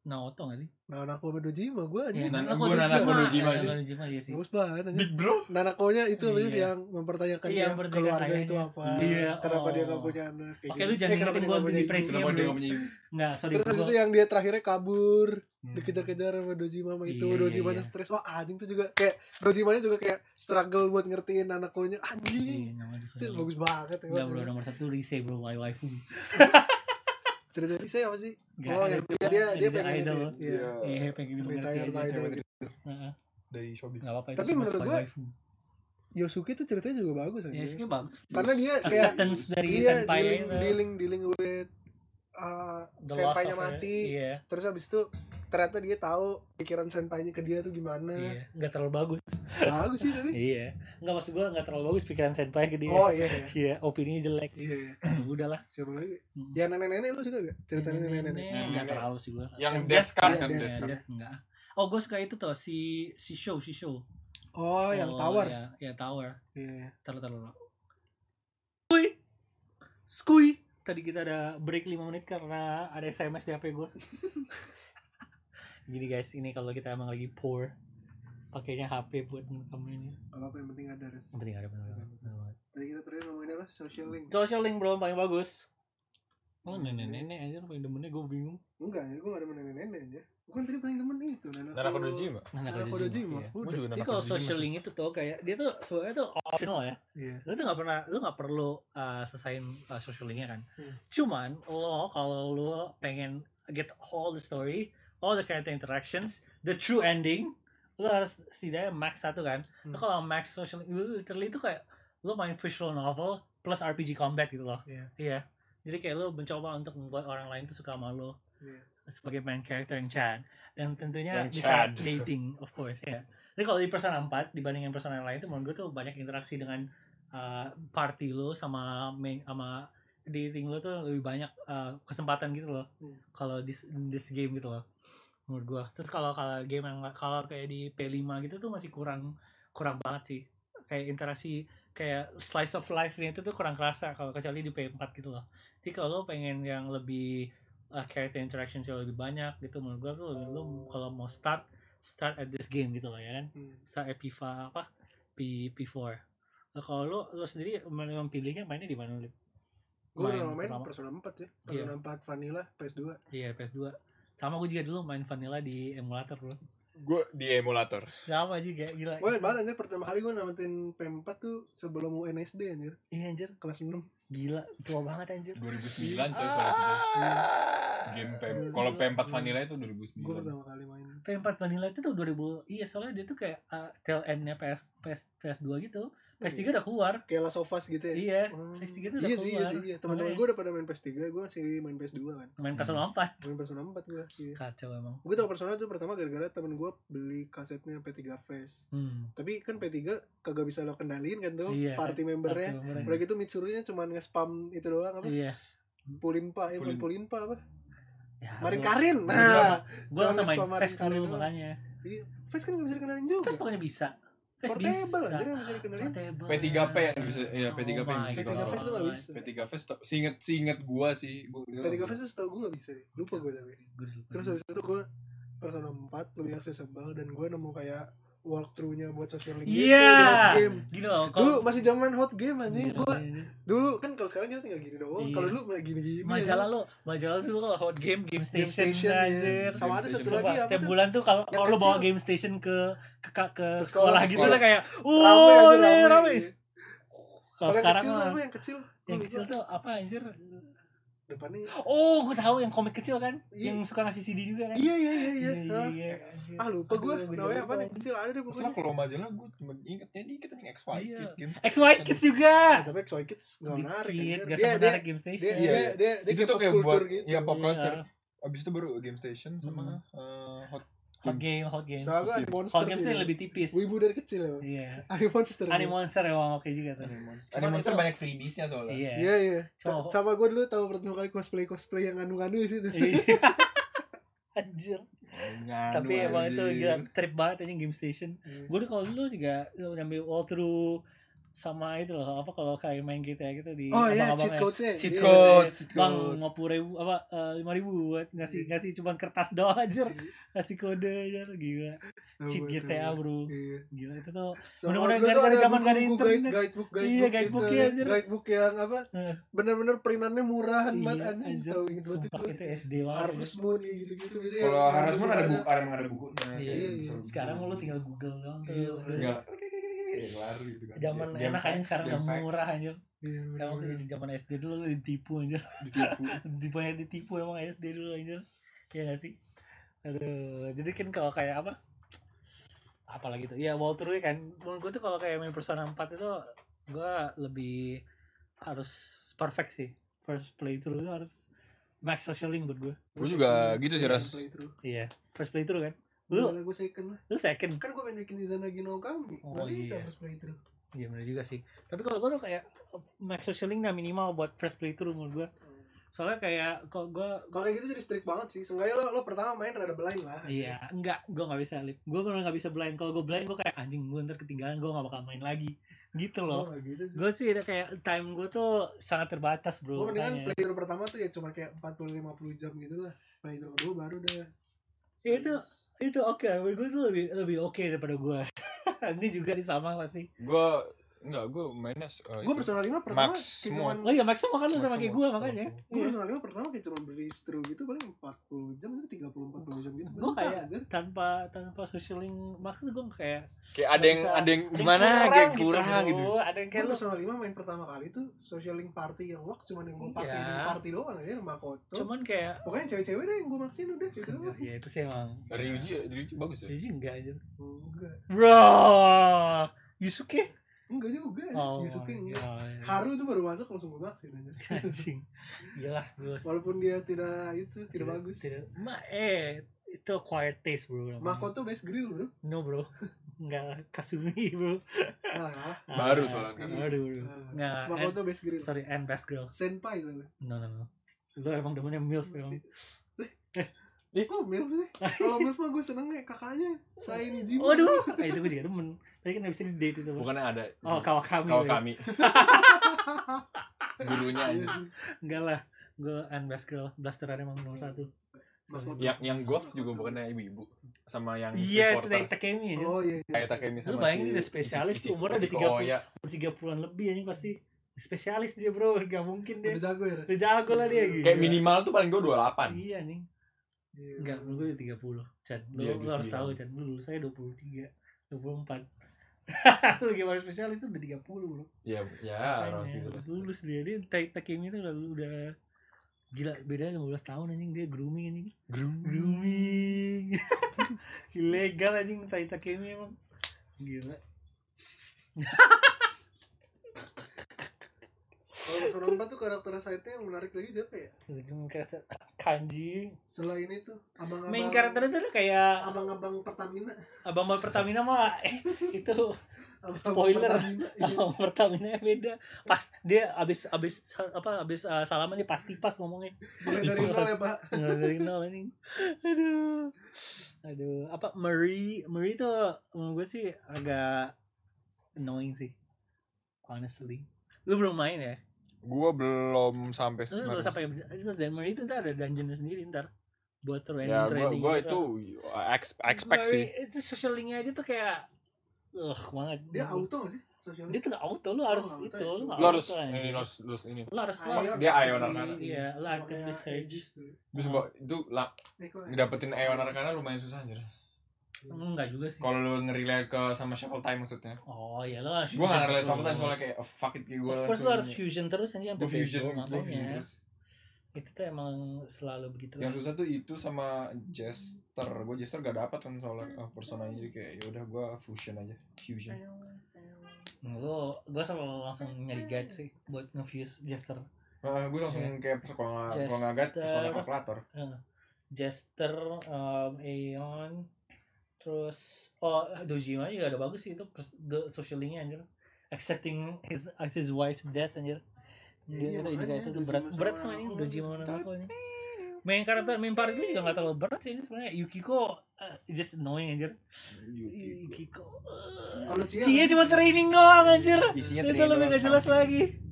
Naoto gak sih? nah Nanako sama Dojima gue aja Iya, Nan- Nanako gua Nanako Dojima Nanako sih. Iya sih. bagus banget anjir. Big bro. Nanakonya itu Iya. yang mempertanyakan Iya, dia mempertanyakan keluarga itu apa Iya, kenapa dia oh. gak punya anak Oke, gitu. lu jangan Eh, ingetin dia nggak punya depresi Kenapa dia gak punya ibu? Enggak, sorry Terus gua- itu yang dia terakhirnya kabur Hmm. dikejar-kejar sama Dojima sama itu Iya, iya, Dojimanya iya. stres wah anjing tuh juga kayak Dojimanya juga kayak struggle buat ngertiin Nanakonya Iya, anjing nama itu bagus banget ya Enggak bro, nomor satu Rise bro, wai waifu. cerita saya apa sih Nggak oh yang dia dia, dia pengen itu idol. ya. Iya. Iya, pengen Retire mengerti aja. idol. Cewek Heeh. dari showbiz. Enggak apa-apa itu. Tapi menurut waifu. Yosuke tuh ceritanya juga bagus aja sih bagus. karena dia kayak Acceptance dari iya, senpai dealing, dealing dealing with uh, senpainya mati Iya. terus habis itu ternyata dia tahu pikiran senpainya ke dia tuh gimana Iya, enggak terlalu bagus. bagus sih tapi iya. Enggak maksud gua enggak terlalu bagus pikiran senpai ke dia. oh iya iya Iya, opininya jelek. iya iya. Udahlah. siapa lagi Hmm. ya nenek-nenek lu suka gak cerita nenek-nenek Nenek-nenek enggak terlalu sih gua. Yang Death Death Card iya, kan Death Death Card. Death enggak. Oh, gue suka itu tuh si si show si show. oh yang tower Ya, ya tower. iya iya. Taruh taruh. Skuy. Skuy. Tadi kita ada break 5 menit karena ada SMS di HP gue. Gini guys, ini kalau kita emang lagi poor, pakainya HP buat ngerekam ini. apa apa yang penting ada res Yang penting ada benar banget. tadi kita terakhir ngomongin apa social link Social link bro paling bagus. Oh nenek-nenek aja paling demennya gue bingung. enggak ya gue gak ada nenek-nenek aja bukan tadi paling demen itu Nanako Nanako Dojima. Nanako Dojima, iya. Udah. juga Jadi Nanako kalau social link itu tuh kayak dia tuh sebenarnya tuh optional ya. iya Lu tuh gak pernah, lu gak perlu uh, selesain uh, social linknya kan. Hmm. Cuman lo kalau lu pengen get all the story, all the character interactions, the true ending, lu harus setidaknya max satu kan. Hmm. kalau max social literally itu kayak lu main visual novel plus RPG combat gitu loh. Iya. Iya. Jadi kayak lu mencoba untuk membuat orang lain tuh suka sama lu Iya. sebagai main character yang Chad dan tentunya Yang bisa Chad. dating of course ya. Jadi kalau di Persona 4 dibandingin Persona yang lain tuh menurut gue tuh banyak interaksi dengan uh, party lo sama main sama dating lo tuh lebih banyak uh, kesempatan gitu loh. Hmm. Kalau di this game gitu loh. Menurut gua. Terus kalau kalau game yang kalau kayak di P5 gitu tuh masih kurang kurang banget sih. Kayak interaksi kayak slice of life-nya itu tuh kurang kerasa kalau kecuali di P4 gitu loh. Jadi kalau lo pengen yang lebih uh, character interaction lebih banyak gitu menurut gua tuh lo kalau mau start start at this game gitu loh ya kan. Hmm. Start at P5 apa? P P4. Nah, kalau lo lo sendiri memang pilihnya mainnya di mana Gue udah Main main pertama. Persona 4 ya Persona 4 Vanilla PS2 Iya PS2. Sama gue juga dulu main vanilla di emulator bro. Gue di emulator. Sama juga gila. Gue banget anjir pertama kali gue namatin P4 tuh sebelum UNSD anjir Iya anjir. kelas 6 Gila, tua banget anjir. 2009 coy soalnya itu coy. Game P kalau P4 Vanilla itu 2009. gue pertama kali main P4 Vanilla itu tuh 2000 iya soalnya dia tuh kayak uh, tail end-nya PS PS PS2 gitu. PS3 udah keluar. kayak Last of Us gitu ya Iya, Hmm. PS3 tuh udah iya sih iya keluar. sih iya teman-teman Makanya. gue udah pada main PS3 gue masih main PS2 kan Main Persona 4. main Persona 4 gue iya. Kacau emang. gue tau Persona tuh pertama gara-gara temen gue beli kasetnya P3 Fest Hmm. tapi kan P3 kagak bisa lo kendalin kan tuh Iya, party membernya Kacau emang. udah gitu Mitsurunya cuma nge-spam itu doang apa Iya. Pulinpa ya Pulin- Pulinpa apa Ya, Marin Karin nah Gue langsung main Fest dulu makanya. Fest kan gak bisa dikenalin juga Fest pokoknya bisa. Portable bisa. anjir yang bisa dikenalin Portable. P3P yang bisa iya P3P yang Oh bisa my P3 dikenal. Fest tuh gak bisa P3 Fest seinget seinget gua sih. Gua, P3 Fest tuh setau gue gak bisa deh. lupa gue tapi Gua lupa. terus habis itu gue Persona 4 lebih accessible dan gue nemu kayak walkthrough-nya buat social link gitu di hot game. Gini loh, dulu masih zaman hot game anjing. Gue iya. dulu kan kalau sekarang kita tinggal gini doang. Iya. kalau dulu kayak gini-gini majalah lo majalah dulu kalau hot game game station, station, iya. anjir. Sama ada Game satu lagi apa setiap tuh? bulan tuh kalau kalau lo bawa game station ke ke ke, ke sekolah, sekolah, gitu tuh kayak rame uh aja rame, rame, rame. Kalau sekarang kecil tuh mah apa yang kecil? Gua yang kecil tuh apa anjir? Depannya Oh, gue tahu yang komik kecil kan, Iya. yang suka ngasih CD juga kan. iya iya iya iya iya, iya, anjir. ah lupa gue namanya apa nih kecil ada deh Masalah pokoknya kalau majalah gua cuma ingetnya dikit anjing XY Iya. Kid Games. XY Kids juga. Ah, tapi Xoy Kids gak menarik anjir. gak dia sama dia menarik game station. dia Iya, dia iya. dia dia Itu tuh pop kayak culture buat gitu iya pop Iya. culture. Abis itu baru Game Station sama Hmm. eh, Hot Hot game, hot game. soalnya gue Games. monster Hot game sih lebih tipis. wibu dari kecil ya Iya. Anime monster Anime Monster emang oke juga tuh. Anime Monster. Anime Monster banyak freebies-nya soalnya. Iya. iya iya sama gue dulu tahu pertama kali cosplay cosplay yang anu-anu di situ Iya. Anjir. Nganu tapi emang itu gila trip banget anjing game station Iya. gue kalau dulu juga nyambil walkthrough sama itu loh apa kalau kayak main GTA gitu di Oh iya, cheat codes-nya. Cheat Iya, code, iya. cheat bang code. lima puluh ribu apa lima ribu buat ngasih ngasih cuma kertas doang aja ngasih kode aja gila Tahu cheat GTA bro Iya. gila itu tuh So, Bener-bener ada zaman guide, internet. guidebook, guidebook Iya, guidebook gitu. ya, anjir. Guidebook yang apa? Eh. Bener-bener perintannya murahan Iya, banget anjing. anjir. Tahu sumpah itu. itu SD banget Harvest Moon gitu-gitu biasanya. Kalau Harvest Moon ada buku buku, ada bukunya. Iya, iya. misal sekarang buku. lu tinggal google doang tuh Iya, tinggal ya, kelar gitu kan. zaman Game enak aja sekarang facts. murah aja Iya, Kamu bener-bener. di zaman SD dulu lu ditipu aja ditipu. Ditipunya ditipu emang SD dulu aja Ya gak sih? Aduh Jadi kan kalau kayak apa? Apalagi tuh? Ya walkthrough kan. Menurut gue tuh kalau kayak main Persona 4 itu Gue lebih Harus perfect sih. First playthrough itu harus Max social link buat gue Gue juga gitu sih, Ras. Iya First playthrough kan Lu Lu gue second lah. Lu second Kan gue pengen bikin Izanagi no Kami. Oh, Nggak bisa iya. first playthrough. Iya bener juga sih Tapi kalau gue tuh kayak Max social link nah minimal buat first playthrough menurut gue Soalnya kayak Kalau gue Kalau kayak gitu jadi strict banget sih. Seenggaknya lo, lo pertama main rada blind lah. Iya, enggak, gue nggak bisa lip. Gue bener nggak bisa blind. Kalau gue blind, gue kayak anjing gue ntar ketinggalan, gue nggak bakal main lagi. Gitu Oh, loh. nggak gitu sih. Gue sih ada kayak time gue tuh sangat terbatas Gue bro. mendingan makanya. playthrough pertama tuh ya cuma kayak 40-50 jam gitu lah. Playthrough kedua baru dah. Ya, itu itu oke, gue tuh lebih lebih oke daripada gue. Ini juga di sama pasti. Gue enggak, gue mainnya uh, Gue itu. Persona 5 pertama Max semua. cuman Oh iya, Max sama kan lu sama kayak semua. gue makanya. Gue Iya. Persona 5 pertama kayak cuma beli through gitu paling 40 jam itu 30 40 jam gitu. Gue kayak tanpa tanpa social link Max tuh gue kayak Kayak ada yang bisa- ada yang gimana kayak kurang bro. gitu. Ada yang kayak Gue lu Persona 5 main pertama kali tuh social link party yang wax cuma yang gue pakai Iya. di party doang aja Makoto. cuman kayak Pokoknya cewek-cewek deh yang gue maksin udah gitu ya itu sih emang Dari Uji, dari Uji bagus ya. Jadi enggak aja Enggak. Bro Yusuke Enggak juga. Oh, Yusuke enggak. iya. Haru tuh baru masuk langsung gue maksin aja. anjing gila gue Walaupun dia tidak itu tidak bagus. tidak ma eh itu acquired taste bro namanya. Makoto best grill bro. no bro enggak kasumi bro Ah, Baru Ah, soalnya Kasumi. baru bro ah. enggak and, Makoto best grill. sorry and best girl Senpai soalnya. no no no lu emang demennya milf emang Oh, Milf sih. Kalau Milf mah gue senengnya kakaknya. Saya ini Jima. waduh ah, itu gue juga demen tapi kan gak bisa di date itu. Bukannya ada. Oh, Kawakami. Kawakami. Gurunya aja. Enggak lah. Gue best Girl. Blasteran emang nomor satu. yang yang goth juga bukannya ibu-ibu sama yang iya reporter. Iya, Takemi aja oh iya, kayak Takemi sama lu bayangin si, dia spesialis Ichi, umurnya udah tiga oh, puluh iya. tiga puluhan lebih anjing pasti spesialis dia bro gak mungkin dia udah jago ya udah jago lah dia gitu kayak minimal tuh paling gue dua delapan iya nih Enggak, menurut gue 30 Chat, lu, lu harus tahu dua lu lulus saya 23, 24 Bagaimana spesialis itu udah 30 puluh Iya, ya, ya orang situ. Lulus dia, dia Tae Takemi itu udah udah gila beda 15 tahun anjing dia grooming anjing. Grooming. grooming. Ilegal anjing Tae Takemi emang. Gila. Kalau 4 tuh karakter side-nya yang menarik lagi siapa ya? kayak kanji Selain itu, abang-abang main karakter itu tuh kayak abang-abang Pertamina. abang abang Pertamina mah eh, itu Abang-abang Spoiler. Pertamina. Iya. abang Pertamina beda pas dia abis abis apa abis uh, salaman dia pasti pas ngomongnya Mulai dari pas. nol ya, Pak. Nggak dari nol anjing aduh aduh apa Marie Marie tuh menurut gue sih agak annoying sih honestly lu belum main ya Gue belum sampai lu belum sebenarnya. sampai terus dan Marie itu ntar ada dungeonnya sendiri ntar buat training Ya, gue training gue gitu. itu ex- expect sih. Itu social linknya aja tuh kayak Ugh, banget Dia auto gak sih? Sosial dia tuh gak auto lu harus auto itu ya? lu gak Lu harus ini lu harus lu harus ini. lu harus lu harus Dia di- Arcana. Iya, lu search. Aegis tuh. Terus gua itu lah ngedapetin Aegis? Aeon Arcana lumayan susah anjir. Enggak juga sih Kalau lu ngerelay ke sama shuffle time maksudnya. oh iya harus Gue gak fusion ngerelay terus. shuffle time soalnya kayak oh, fuck it kayak gue of course lu harus fusion terus aja sampai Gue fusion, gue makanya fusion terus. itu tuh emang selalu begitu lah Yang susah tuh itu sama Jester. Gue Jester gak dapat kan soalnya uh, personanya jadi kayak yaudah gue fusion aja. Fusion. lu gua selalu langsung nyari guide sih buat nge-fuse Jester Nah, gue langsung kayak kalau nggak kalau nggak guide, personal kalkulator. Jester um, Aeon terus oh Dojima juga ada bagus sih itu pers- the social linknya anjir. Accepting his his wife's death anjir. Iya, Gila, itu juga itu berat sama berat sama ini. Dojima Nanako ini. Main karakter main part itu juga gak terlalu berat sih ini sebenarnya. Yukiko uh, just annoying anjir. Yukiko. Uh, Kalau Cia Cia cuma training doang anjir. Isinya itu lebih gak jelas lagi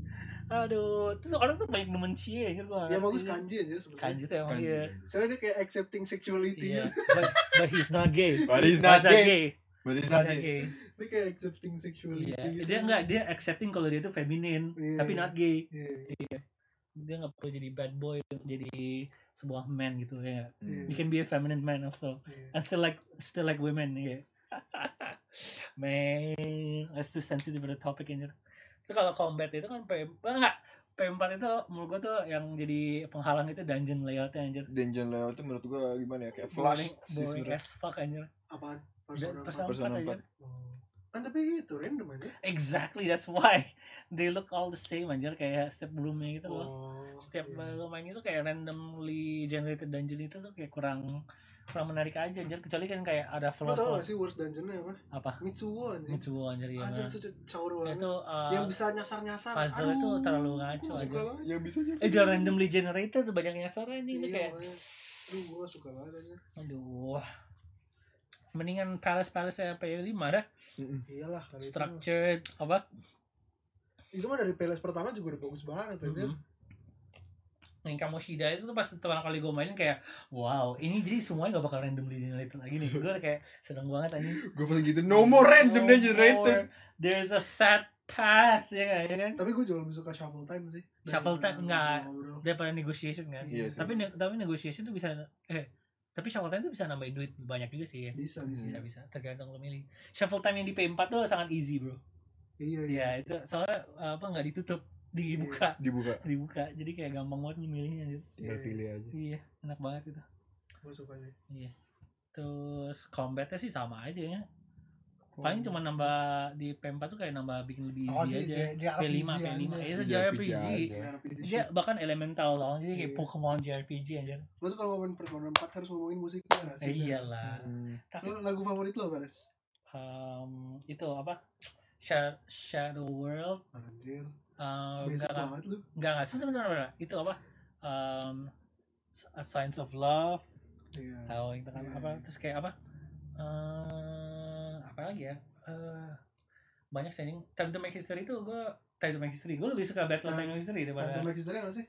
aduh terus orang tuh banyak nemen Cie anjir gua yang ngerti. bagus kanji aja sebenarnya kanji tuh emang iya soalnya dia kayak accepting sexuality iya but, but he's not gay But he's not Masa gay. But he's not gay. gay dia kayak accepting sexuality Iya. gitu dia enggak dia accepting kalau dia tuh feminin Iya. tapi not gay Iya. dia nggak perlu jadi bad boy jadi sebuah man gitu ya Iya. you can be a feminine man also Iya. and still like still like women ya man that's too sensitive for the topic anjir itu kalau combat itu kan P enggak P4 itu menurut gua tuh yang jadi penghalang itu dungeon layoutnya anjir. Dungeon layout itu menurut gua gimana ya? Kayak flash boring, sih boring as fuck anjir. Apaan? Dan persona Persona empat. Persona 4 anjir. Oh. kan tapi gitu random aja exactly that's why. They look all the same anjir. Kayak step roomnya gitu loh. Oh setiap iya. lo main itu kayak randomly generated dungeon itu tuh kayak kurang kurang menarik aja anjir. Kecuali kan kayak ada lo flow tau flow gak sih worst dungeonnya apa? Apa? Mitsuo anjing. Mitsuo anjir ya anjir itu caur banget. Itu uh, yang bisa nyasar-nyasar. puzzle itu terlalu ngaco aja. suka banget Yang bisa eh jangan randomly generated tuh banyak nyasar itu iya kayak makanya. Aduh gua gak suka banget aja aduh. Mendingan palace palace ya P5 dah. Iyalah kali itu. structured apa? Itu mah dari Peles pertama juga udah bagus banget anjir. Mhm. Yang Kamoshida itu tuh pas pertama kali gue mainin kayak wow ini jadi semuanya gak bakal randomly generated lagi nih gue kayak seneng banget anjing Gue pas gitu no more random No generated. more. There's a sad path ya kan, ya kan? tapi gue jauh lebih suka shuffle time sih Shuffle time, enggak. Daripada negotiation kan. Iya sih. Tapi ne- tapi negotiation tuh bisa eh tapi shuffle time tuh bisa nambahin duit banyak juga sih ya. bisa bisa Bisa bisa tergantung lo milih. Shuffle time yang di P4 tuh sangat easy, Bro. iya iya Iya, itu soalnya apa nggak ditutup, dibuka, Dibuka. dibuka. Jadi kayak gampang banget nih milihnya gitu. Tinggal pilih aja. Iya, enak banget itu. gue suka sih Iya. Terus combatnya sih sama aja ya. Paling cuma nambah di P4 tuh kayak nambah bikin lebih oh easy sih aja. J- P5, JRPG P5. aja. Ya, itu JRPG Dia bahkan elemental dong, jadi kayak Iya. Pokemon JRPG aja. lo tuh kalau ngomongin Persona 4 harus ngomongin musiknya gak Eh, sih iyalah. Hmm. Tapi Lo lagu favorit lo Bares? um, itu apa? Sha- Shadow World. Anjir, enggak enggak enggak enggak enggak itu apa? Um, A signs of Love. Yeah. Tahu itu kan yeah, apa? Yeah. Terus kayak apa? Uh, apa lagi ya? Uh, banyak sih anjing. Time to Make History itu gue Time to Make History. Gue lebih suka Battle Time to Make History daripada Time to Make History apa sih?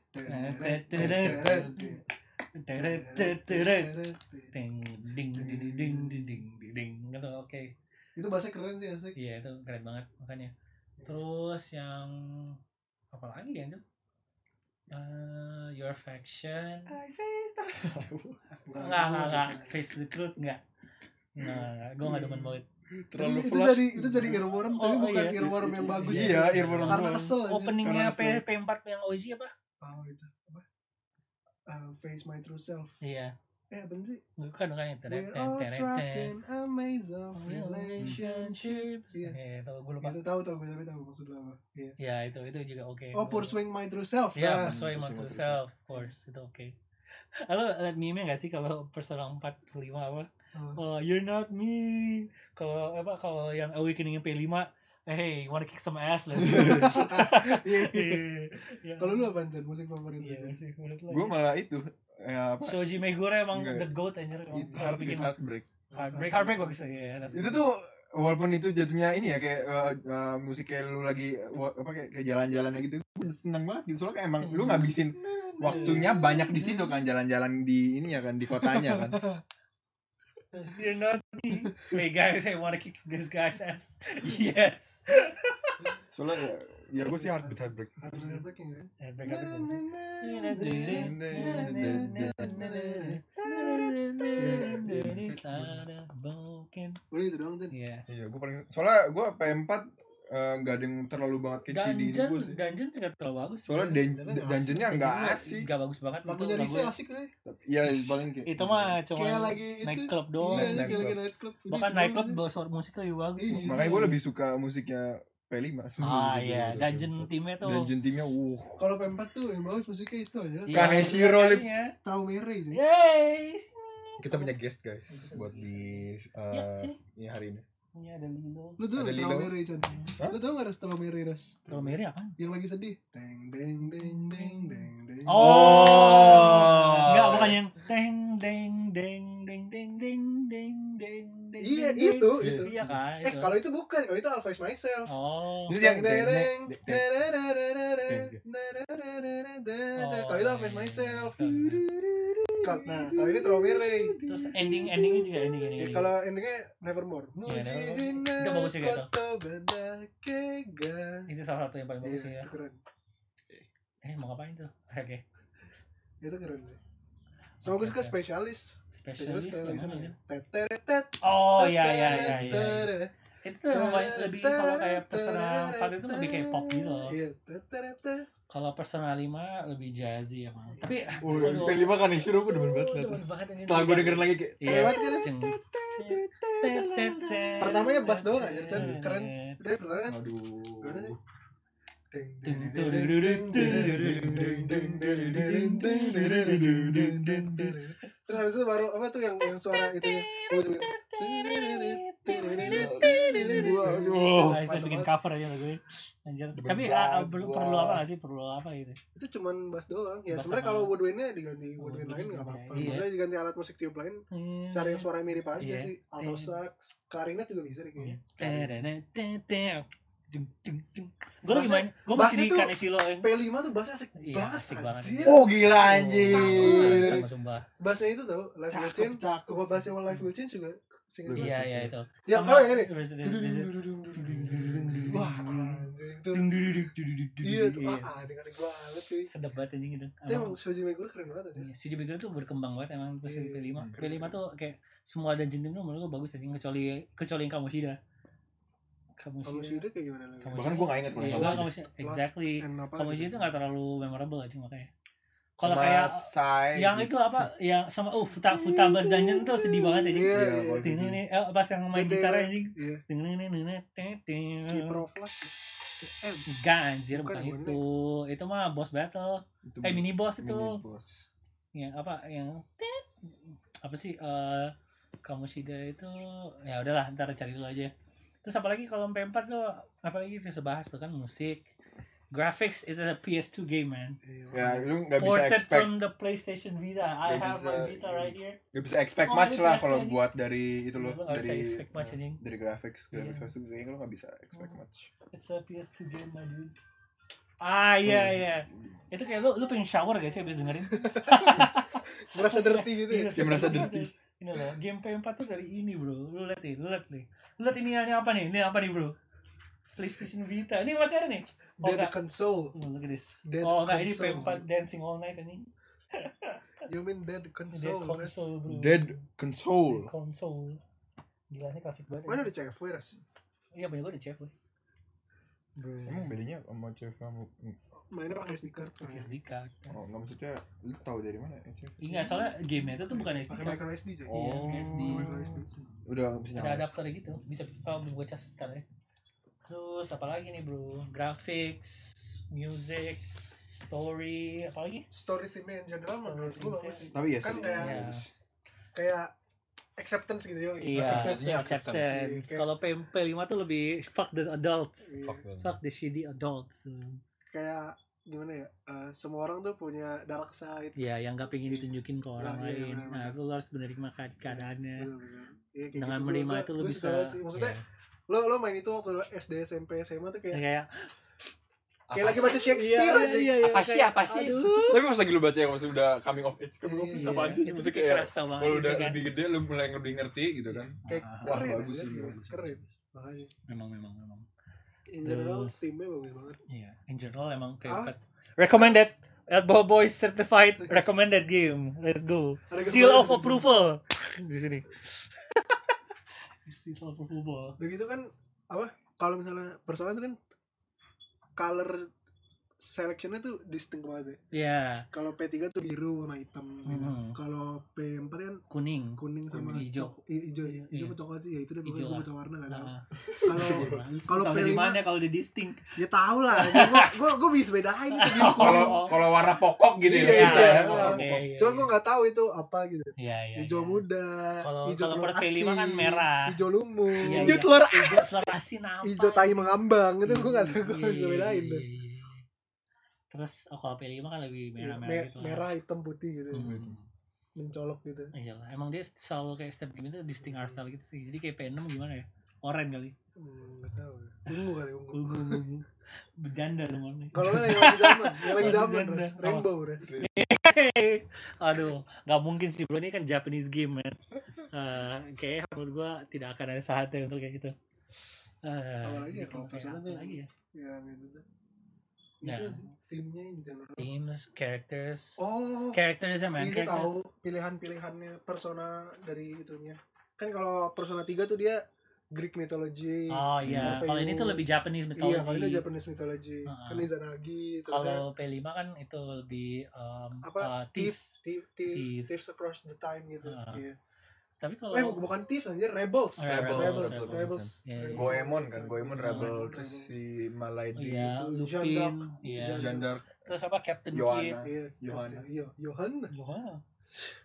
Ding ding ding ding ding ding. Gitu oke. Itu bahasa keren sih asik. Iya, itu keren banget makanya terus yang apa lagi ya Eh, your affection. I face the enggak enggak enggak. Face the truth enggak. Enggak gue enggak demen banget Terlalu itu flash. jadi itu jadi earworm tapi Oh, bukan iya. earworm yang bagus Iya, earworm karena kesel aja. openingnya P Karena P4 yang OG apa? Oh itu? Apa? Uh, face my true self. Iya eh apa sih bukan bukan itu we're all trapped in a maze of relationships Iya. eh itu gue lupa itu tahu tahu gue tapi tahu maksud lo apa iya ya itu itu juga oke oh pursuing my true self Ya, nah. Pursuing My Pursuing True My True Self, of course, itu oke. Lo liat meme gak sih kalau Persona 4 5 apa? Oh. Oh, you're not me. Kalau apa kalau yang Awakening yang P5, hey, wanna kick some ass lah. Iya. Iya. kalau lu apa Jan musik favorit lu Iya, lo. Gue malah itu ya apa? Shoji Meguro emang Enggak. the goat anjir. It- bikin heartbreak. heartbreak, heartbreak bagus ya. that's Itu tuh walaupun itu jatuhnya ini ya kayak uh, uh, musik kayak lu lagi wa- apa kayak, kayak jalan-jalan gitu seneng banget gitu soalnya kayak emang lu ngabisin waktunya banyak di situ kan jalan-jalan di ini ya kan di kotanya kan You're not me. Hey guys, I wanna kick this guy's ass. Yes. soalnya ya, gue sih heartbeat heartbreak Heartbreak kan Heartbreak, heartbreak bagus. Mungkin. udah itu doang Jan Iya. iya gue paling soalnya gue P4 eh, nggak ada yang terlalu banget kecil di ini Dungeon, gue sih dungeon sih nggak terlalu bagus. soalnya Dungeon dan- nggak asik. dungeonnya nggak asik Gak bagus banget. lagunya lagunya. asik tuh ya paling kayak Itu mah cuma kayak lagi itu night club doang. iya lagi club. night club Bahkan Gitu night club doang. bawa suara musik lebih bagus. Iya. makanya gue lebih suka musiknya P5 Ah iya, dungeon timnya tuh. dungeon timnya uh kalau P4 tuh yang bagus musiknya itu aja Iya, Kaneshiro, Lip. makanya. Traumere Yeay. kita punya guest guys buat di uh, Ya, sini. ini hari ini Iya ada Lilo. Lu tuh ada strawberry Chan. Lu tau gak ada strawberry ras? Strawberry apa? Yang lagi sedih. Teng deng deng deng deng deng. Oh. Enggak bukan yang teng deng deng deng deng deng deng deng. Iya itu itu. Iya kan. Eh kalau itu bukan, kalau itu Always Myself. Oh. Itu yang dereng. Kalau itu Always Myself. Kal- Nah, kalau ini Strawberry. Terus ending endingnya juga ending ending. Ya, kalau endingnya Nevermore. Iya, Nevermore. Itu bagus juga tuh. itu salah satu yang paling bagus Iya, ya. itu keren. Eh mau ngapain tuh? Oke. Itu keren deh. Sama gue suka spesialis. Spesialis ya? Teteretet. Oh iya iya iya iya. teteretet. Itu tuh lebih kalau kayak personal part itu lebih kayak pop gitu loh. Kalau personal lima lebih jazzy emang. Tapi personal lima kan isu gue demen banget. Setelah gue dengerin lagi kayak lewat kan. Pertamanya bass doang anjir, keren. Udah pertama kan. Aduh. Terus habis itu baru apa tuh yang, yang suara itu. Oh, nah, itu bikin cover aja lagu Anjir. Tapi banget ah, perlu perlu apa gak sih? Perlu apa gitu? Itu cuman bass doang. Ya sebenarnya kalau woodwind-nya diganti woodwind Woodwind, lain nggak apa-apa. iya. Maksudnya diganti alat musik tiup lain, Hmm. cari yang suara mirip aja Iya. sih. Alto sax, klarinet juga bisa deh kayaknya. Gue lagi main, gue masih di yang P5 tuh bassnya asik Iya, banget. asik banget. anjir. Oh gila anjir. sama sumpah. Itu tau, Live Will Change. cakep. Coba bassnya Live Will Change juga. Singkat Iya. Iya iya itu. Ya, Sama oh yang ini. Wah, anjing tuh. Iya tuh, iya. ah, anjing asik banget cuy. Sedap banget anjing itu. Itu emang Shoji Meguro keren banget aja. Iya, si Jibigel tuh berkembang banget emang terus di Iya, P5. keren, P5 keren. tuh kayak semua dungeon itu menurut gue bagus anjing kecuali kecuali yang Kamoshida. Kamoshida. Kayak gimana lagi? Bahkan gue gak inget kalau Iya. Kamoshida. Exactly. Kamoshida gak terlalu memorable aja makanya. Kalau kayak Sai yang sih. itu apa yang sama uh Futa Futa Bass Dungeon tuh sedih banget anjing. Iya, Iya, iya. kalau Ting ini eh pas yang main Gede gitar anjing. Iya. Ting ini ini ting ting. Kipro Flash. Eh, Enggak anjir Bukan, bukan, itu. Itu mah boss battle. Itu Eh mini boss itu. mini boss. Yang apa yang tit. apa sih eh kamu Shida itu ya udahlah ntar cari dulu aja. Terus apalagi kalau MP4 tuh apalagi bisa bahas tuh kan musik. Graphics is a PS2 game man. Ya lu gak bisa Ported expect from the PlayStation Vita. I Nggak have my bisa, Vita iya. right here. Gak bisa expect Oh, much lah kalau buat dari itu loh nggak bisa dari expect much, anjing. dari graphics graphics Iya. pasti kayaknya lu gak bisa expect much. It's a PS2 game my dude. Ah iya Oh. iya. Itu kayak lu lu pengen shower gak sih abis dengerin? Merasa dirty gitu ya. Iya, Kayak merasa sedap dirty. Ini loh, game P4 tuh dari ini bro. Lu lihat nih, lu lihat nih. Lu lihat ini ini apa nih? Ini apa nih bro? PlayStation Vita. Ini masih ada nih. Oh Dead enggak. console. Oh, look at this. Dead oh enggak, ini console. P4 Dancing All Night ini. You mean dead Dead console? Res? console bro. Dead Dead console. console. Gila ini klasik banget. Mana di CFW Res? Iya punya gue di cek gue. Bro. Emang bedanya sama cewek kamu? Mainnya pakai SD card. Pakai SD card. Oh, enggak maksudnya lu tahu dari mana ya? Iya, soalnya gamenya itu tuh bukan SD Pakai card. micro SD. Iya, Oh. SD. Micro SD. Udah bisa Ada adapternya gitu. Bisa bisa oh, gue cas ntar ya. Terus apa lagi nih bro? Graphics, music, story, apa lagi? Story theme in general menurut gue bagus sih. Tapi ya Kan sih. kayak Iya. kayak acceptance gitu ya. Iya, Acceptance. acceptance. Kalau PMP 5 tuh lebih fuck the adults. Iya. Fuck. Fuck the shitty adults. Kayak gimana ya? eh, semua orang tuh punya dark side. Iya, yang gak pengen ditunjukin ke orang Nah, iya, lain. benar-benar. Nah, itu lo harus menerima kead- keadaannya. Bener-bener. Iya, kayak Dengan gitu. menerima Gua- itu lo bisa. sih. Maksudnya Iya. Lo lo main itu waktu SD SMP SMA tuh Ya, kayak kayak kayak lagi baca Shakespeare iya, aja. iya, iya, Apa sih, kayak, apa sih? Tapi pas lagi lu baca yang pas lu udah coming of age, coming of age Iya, apaan sih? itu Maksudnya kayak kayak Kalau udah gitu kan. lebih gede lu mulai lebih ngerti gitu kan. Kayak Ah, Wah, keren bagus sih. Keren. Makanya Memang memang memang. in general theme-nya bagus banget. Iya, in general emang Ah. favorite. Recommended. At Ball Boys certified recommended game. Let's go. Seal of approval. Di sini sih soal football. Begitu kan apa? Kalau misalnya Barcelona itu kan color selectionnya tuh distinct banget ya. Ya, Kalau P3 tuh biru sama hitam. gitu. Mhm. Kalau P4 kan kuning. kuning sama Kuning, hijau. hijau Iya, hijau iya. atau coklat sih ya itu deh pokoknya gue buta warna gak tahu Nah, kalau kalau kalau dari P5 mana kalau di distinct? ya tahu lah gue gue bisa bedain itu biru Oh, Kalau kalau warna pokok gitu Iya, ya. iya, bisa ya. iya. Oke, iya, cuman iya. gue nggak tahu itu apa gitu Iya, iya. hijau iya. muda Kalau hijau kalau telur per P5 kan merah. hijau lumut Iya, Hijau iya. telur asin apa? hijau tai mengambang itu gue nggak tahu gue Iya, bisa iya, bedain iya, tuh iya, iya. Terus oh, kalau P5 kan lebih Iya, merah-merah me- gitu merah hitam putih gitu Hmm. mencolok gitu Iya lah, emang dia selalu kayak step game itu distinct art style gitu sih. Jadi kayak P6 gimana ya? Oren kali. Hmm, tahu ungu kali ungu Ungu ungu. Berjanda dong orangnya. kalau kan yang lagi zaman yang lagi Oh, zaman janda. Res. rainbow res Aduh, nggak mungkin sih bro ini kan Japanese game man. Eh, kayak menurut gua tidak akan ada saatnya untuk kayak gitu. Eh, Apalagi ya, kalau apa tuh- lagi ya? ya gitu tuh Ya. Itu sih theme-nya in general Themes, characters. oh Characters ya man, itu tahu characters. pilihan-pilihannya persona dari itunya kan kalau persona 3 tuh dia Greek mythology Oh iya, kalau ini tuh lebih Japanese mythology. iya kalau ini Japanese mythology Heeh. kan Izanagi terus ya Kalau P5 kan itu lebih um, Apa? uh, thieves. thieves thieves Thieves. across the time gitu Heeh. iya Tapi kalau eh bu- bukan thieves anjir rebels Oh, ya, rebels Rebels, rebels, Rebels. Iya, iya. Goemon kan, Goemon Rebels. Rebel, Rebels. terus si Malaidi Iya, itu, Lupin, Jean d'Arc, Terus apa Captain Joanna. Kid? iya Yohana. iya Johan Wah.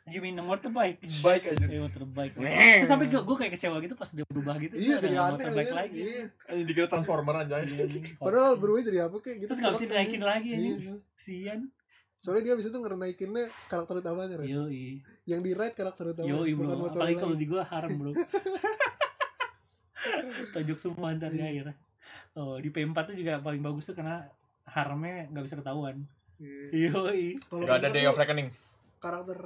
Jimmy nomor terbaik. baik aja. Iya terbaik. Terus sampai gue gue kayak kecewa gitu pas dia berubah gitu. iya jadi nomor terbaik lagi. iya Ini dikira Transformer aja. padahal berubah jadi apa kayak gitu Terus nggak bisa dinaikin anjing. lagi ini. Soalnya dia abis itu ngenaikinnya karakter utamanya Res. Yoi. yang di ride karakter utama Yoi bukan bro. motor Apalagi lagi. kalau di gue haram bro. Tajuk semua ntar di akhir. Oh di P4 tuh juga paling bagus tuh karena haramnya nggak bisa ketahuan. Iya. Yoi. Kalau Udah ada Day tuh of Reckoning. karakter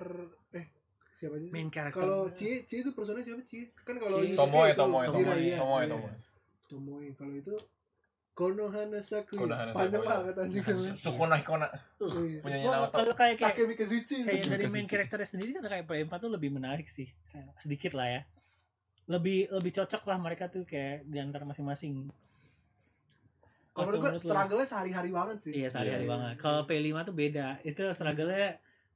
eh siapa aja sih? Main karakter. Kalau Cie, Cie itu personanya siapa Cie? Kan kalau Tomoe, Tomoe, Tomoe, Tomoe, iya. Tomoe. Tomoe. Kalau itu Konohana Sakuya. Konohana Panjang banget anjing namanya. Sukuna Hikona. Iya. Punyanya Naoto. kalau kayak kayak Takemi Kazuchi itu. kayak dari main karakternya sendiri kan kayak P4 tuh lebih menarik sih sedikit lah ya lebih lebih cocok lah mereka tuh kayak di antara masing-masing Kalau menurut gua struggle-nya sehari-hari banget sih. iya sehari-hari Iya, banget iya. kalau P5 tuh beda itu struggle-nya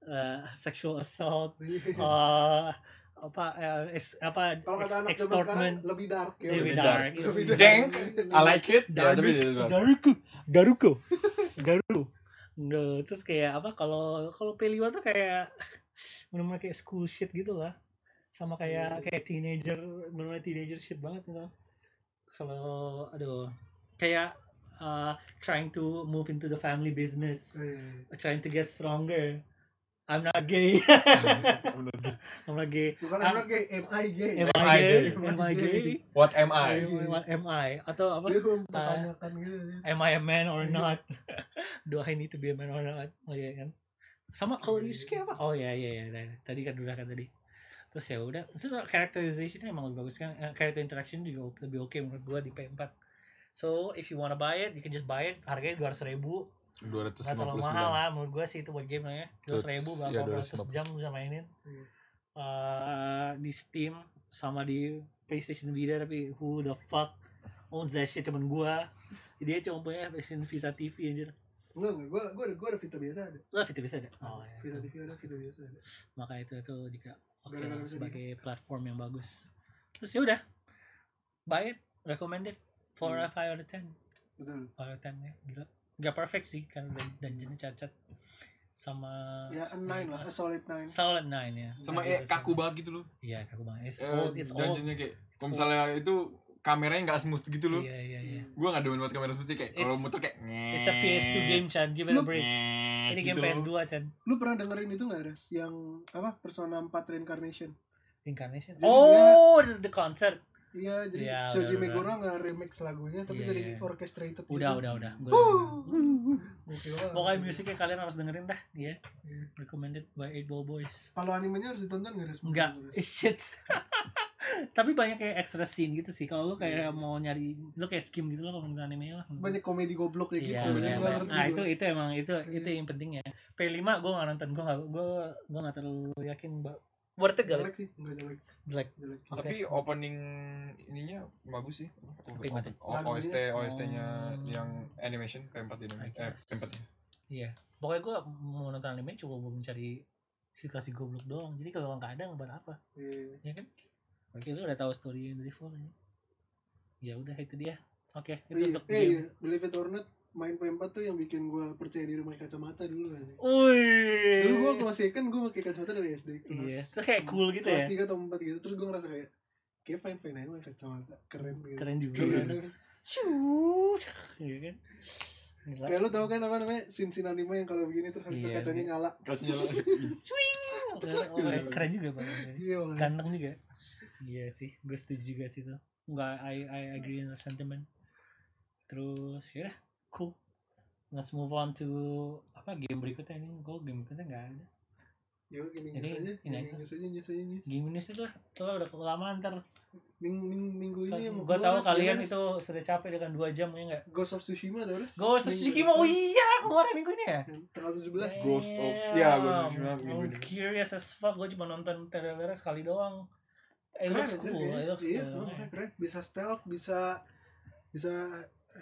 eh, sexual assault Iya. Eh, apa eh, apa Kalau kata anak zaman sekarang extortment lebih dark ya. lebih Lebih dark dark. Lebih dark. Dank. I like it. Ya, tapi Daruku, Daruku, Daruko, Daruko. Nah, terus kayak apa kalau kalau P5 tuh kayak benar-benar kayak school shit gitu lah. Sama kayak Iya. kayak teenager, benar-benar teenager shit banget gitu. Kalau aduh kayak uh, trying to move into the family business, Iya. trying to get stronger. I'm not gay. I'm not gay. Bukan Am- anak gay, MI gay. Am Am I I gay? gay? Am I gay? What am I? What am I? Atau apa? Dia mempertanyakan gitu. am I a man or not? Do I need to be a man or not? Oh iya kan. Sama kalau Yusuke apa? Oh iya iya iya. Tadi kan udah kan tadi. Terus ya udah. Terus characterization emang lebih bagus kan. Eh, Character interaction juga lebih oke menurut gua di P4. So if you wanna buy it, you can just buy it. Harganya dua ratus ribu. Gak terlalu mahal 259. lah menurut gua sih itu buat game lah ya. Dua ribu berapa Iya, ratus 250. jam bisa mainin. Hmm. Eh, di Steam sama di PlayStation Vita tapi who the fuck owns that shit cuman gua. Dia cuma punya PlayStation Vita TV anjir. Enggak, enggak. Gua gua ada gua ada Vita biasa ada. Lah Vita bisa ada. Oh, ya. Vita TV ada, Vita biasa ada. Maka itu itu juga oke bisa sebagai platform yang bagus. Terus ya udah. Buy it, recommended for a Hmm. 5 out of 10. Betul. 5 out of 10 ya. Gila. Gak perfect sih kan dan dungeonnya cacat sama Ya, a nine lah, a solid nine. Solid 9 ya. Sama Nggak eh, gitu kaku sama- banget gitu loh. Iya, kaku banget. It's Eh, old, it's old. dungeonnya kayak kalau misalnya itu kameranya nggak smooth gitu loh. Iya, iya, iya. Gua nggak demen banget kamera smooth kayak kalau It's- muter kayak It's a PS2 game, Chan. Give it a break. Ini game gitu. PS2, Chan. Lu pernah dengerin itu nggak, Res? Yang apa? Persona 4 Reincarnation. Incarnation. Jadi Oh, the concert. Iya, jadi Iya, Shoji. Meguro nggak remix lagunya, tapi Iya, jadi iya. orchestrated Udah, gitu. udah, udah. Gua banget. Pokoknya musiknya kalian harus dengerin dah, ya. Iya. Recommended by 8 Ball Boys. Kalau animenya harus ditonton nggak? Enggak, eh, shit. Tapi banyak kayak extra scene gitu sih. Kalau lu kayak Iya. mau nyari, lu kayak skim gitu lah kalau nonton anime lah. Banyak komedi goblok kayak Iya, gitu. Gua iya. ngerti Nah, gua. itu itu emang itu itu Iya. yang penting ya. P5 gue gak nonton, gue gak gue gue gak terlalu yakin mbak. Worth it gak? jelek sih, enggak jelek. Jelek. Jelek. Oke. Tapi opening ininya bagus sih. Apa yang mati? O- OST OST-nya Oh. yang animation P4 ini. I Eh, guess. P4 -nya. Iya. Pokoknya gue mau nonton anime cuma mau mencari situasi goblok doang. Jadi kalau nggak ada buat apa? Iya. Ya kan? Oke, lu udah tahu story yang dari full. Ya udah itu dia. Oke, itu Iya, untuk eh, game. iya. Believe it or not, main P4 tuh yang bikin gua percaya diri pakai kacamata dulu kan. Wih. Dulu gua waktu masih kan gua pakai kacamata dari SD. Kelas, Iya. Terus kayak cool gitu kelas ya. 3 atau 4 gitu. Terus gua ngerasa kayak kayak fine fine aja pakai kacamata. Keren gitu. Keren juga. Keren. Shoot. Iya kan? Gila. Kayak lu tau kan apa namanya scene-scene anime yang kalau begini terus habis Iya, kacanya iya. nyala. Kasih jalan. Oh, keren juga bang Iya ganteng juga iya sih gue setuju juga sih tuh nggak I I agree the sentiment terus ya udah, cool. Let's move on to apa game berikutnya ini? Gue game berikutnya nggak ada. Ya udah gaming news aja. ini Gaming aja. news aja, news aja, news. game ini sih tuh telah udah kelamaan ntar. Minggu, minggu, minggu ini yang gue tahu kalian itu sudah capek dengan dua jam ya nggak? Ghost of Tsushima tau Res? Ghost of Tsushima. Oh iya keluar minggu ini ya? Tanggal 17 Ghost of- ya, Ghost of Tsushima minggu I'm ini. curious as fuck. Gue cuma nonton trailernya sekali doang. It Keren looks aja cool it looks Iya, cool. keren. Bisa stealth, bisa bisa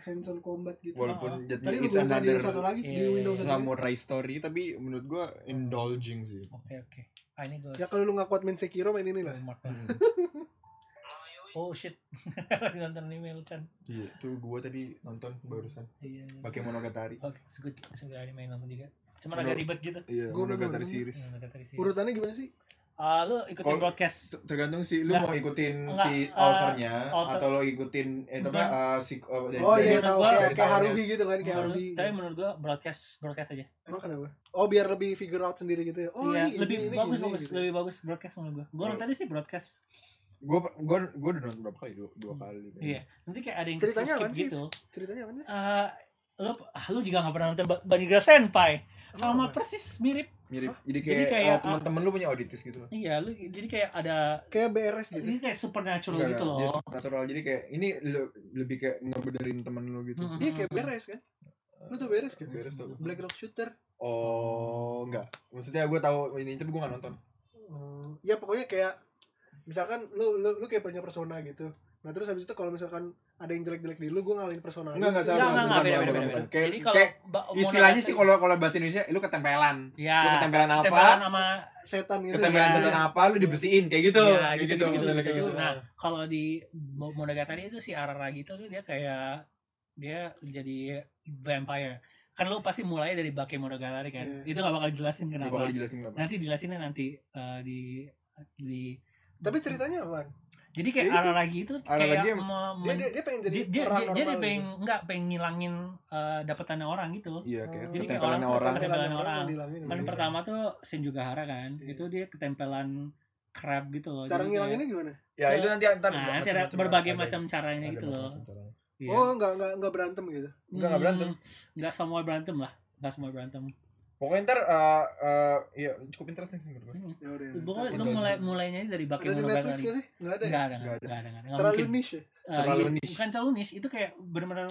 hands on combat gitu. Walaupun Tadi jadinya lu it's another satu lagi Iya, di iya. Windows lagi. samurai story tapi menurut gua indulging sih. oke oke ah ini gue Ya kalau lu gak kuat main Sekiro main ini lah. Oh shit, lagi nonton anime lu kan? Iya, tuh gua tadi nonton barusan Iya. iya. pakai Monogatari. Oke, sebut sebut anime nonton juga. Cuma agak ribet gitu. Iya, Gua Monogatari series. Hmm, di sini. Urutannya gimana sih? Ah, lu ikutin Kalau- broadcast. T- Tergantung sih lu Nggak, mau ikutin nggak, si eh, authornya author- atau lo ikutin eh itu apa eh, si oh, dari- Oh iya tahu gua- kayak kayak. Haruhi gitu kan, kayak Haruhi. Tapi menurut gua broadcast broadcast aja. Emang kenapa? Oh biar lebih figure out sendiri gitu ya. Oh iya, ini lebih ini, bagus ini, bagus, gitu. lebih bagus broadcast menurut gua. Gua Oh. nonton sih broadcast. gua gua gua udah nonton berapa kali dua, dua kali Iya. Nanti kayak ada yang Ceritanya skip apaan sih? gitu. Ceritanya apa sih? Eh, lu ah, lu juga gak pernah nonton Ba- Banigra Senpai. Sama apa? persis mirip. Mirip jadi Jadi kayak, kayak, eh, teman-teman lu punya auditis gitu loh Iya, lu jadi kayak ada Kayak BRS gitu. ini kayak supernatural Enggak, gitu loh. supernatural jadi kayak ini le- lebih kayak ngebenerin temen lu gitu Mm-mm. Iya kayak BRS kan. Lu tuh BRS kan? Beres tuh. Black Rock Shooter. oh enggak maksudnya gue tahu ini tapi gue gak nonton Oh, ya pokoknya kayak misalkan lu lu lu kayak punya persona gitu. Nah terus habis itu kalau misalkan ada yang jelek-jelek di lu, gue ngalahin persona. Enggak, enggak, salah, Enggak, enggak, enggak, beda, beda, beda. Kayak- Jadi kalau kayak istilahnya sih kalau kalau bahasa Indonesia lu ketempelan ya, lu ketempelan apa ketempelan sama setan gitu. ketempelan Iya. setan apa lu dibersihin kayak gitu ya, kayak gitu, gitu gitu, gitu, gitu. gitu Nah, kalau di Mo- Monogatari itu si Araragi itu tuh dia kayak dia jadi vampire. Kan lu pasti mulai dari Bake Monogatari kan. Iya. Itu gak bakal jelasin kenapa. bakal dijelasin kenapa Nanti jelasinnya nanti eh, di di Tapi ceritanya apa? Jadi kayak Ya itu. Araragi itu Araragi kayak em- me- Dia, men- dia, dia pengen jadi dia, dia, orang dia, dia normal pengen gitu. enggak pengen ngilangin eh, dapetannya orang gitu. iya kayak Oh. Jadi kayak orang- orang ketempelan orang. dihilangin Kan gitu. pertama tuh Shinjugahara kan. Iya. Itu dia ketempelan crab gitu loh. Cara ngilanginnya gimana? ya itu nanti ntar Nah, nanti ada macam-macam berbagai macam caranya gitu loh. Iya. Oh, enggak enggak enggak berantem gitu. enggak, enggak berantem. Hmm, Enggak semua berantem lah. Enggak semua berantem. Pokoknya ntar eh, eh, ya cukup interesting sih menurut gue Hmm. Ya udah. Pokoknya lu mulai mulainya dari Ada Bake di Netflix Monogatari. gak sih? Enggak ada ya? Enggak ada, Nggak enggak ada. ada, enggak ada. Nggak Terlalu mungkin. niche ya? Eh, terlalu iya, niche. Bukan terlalu niche, itu kayak benar-benar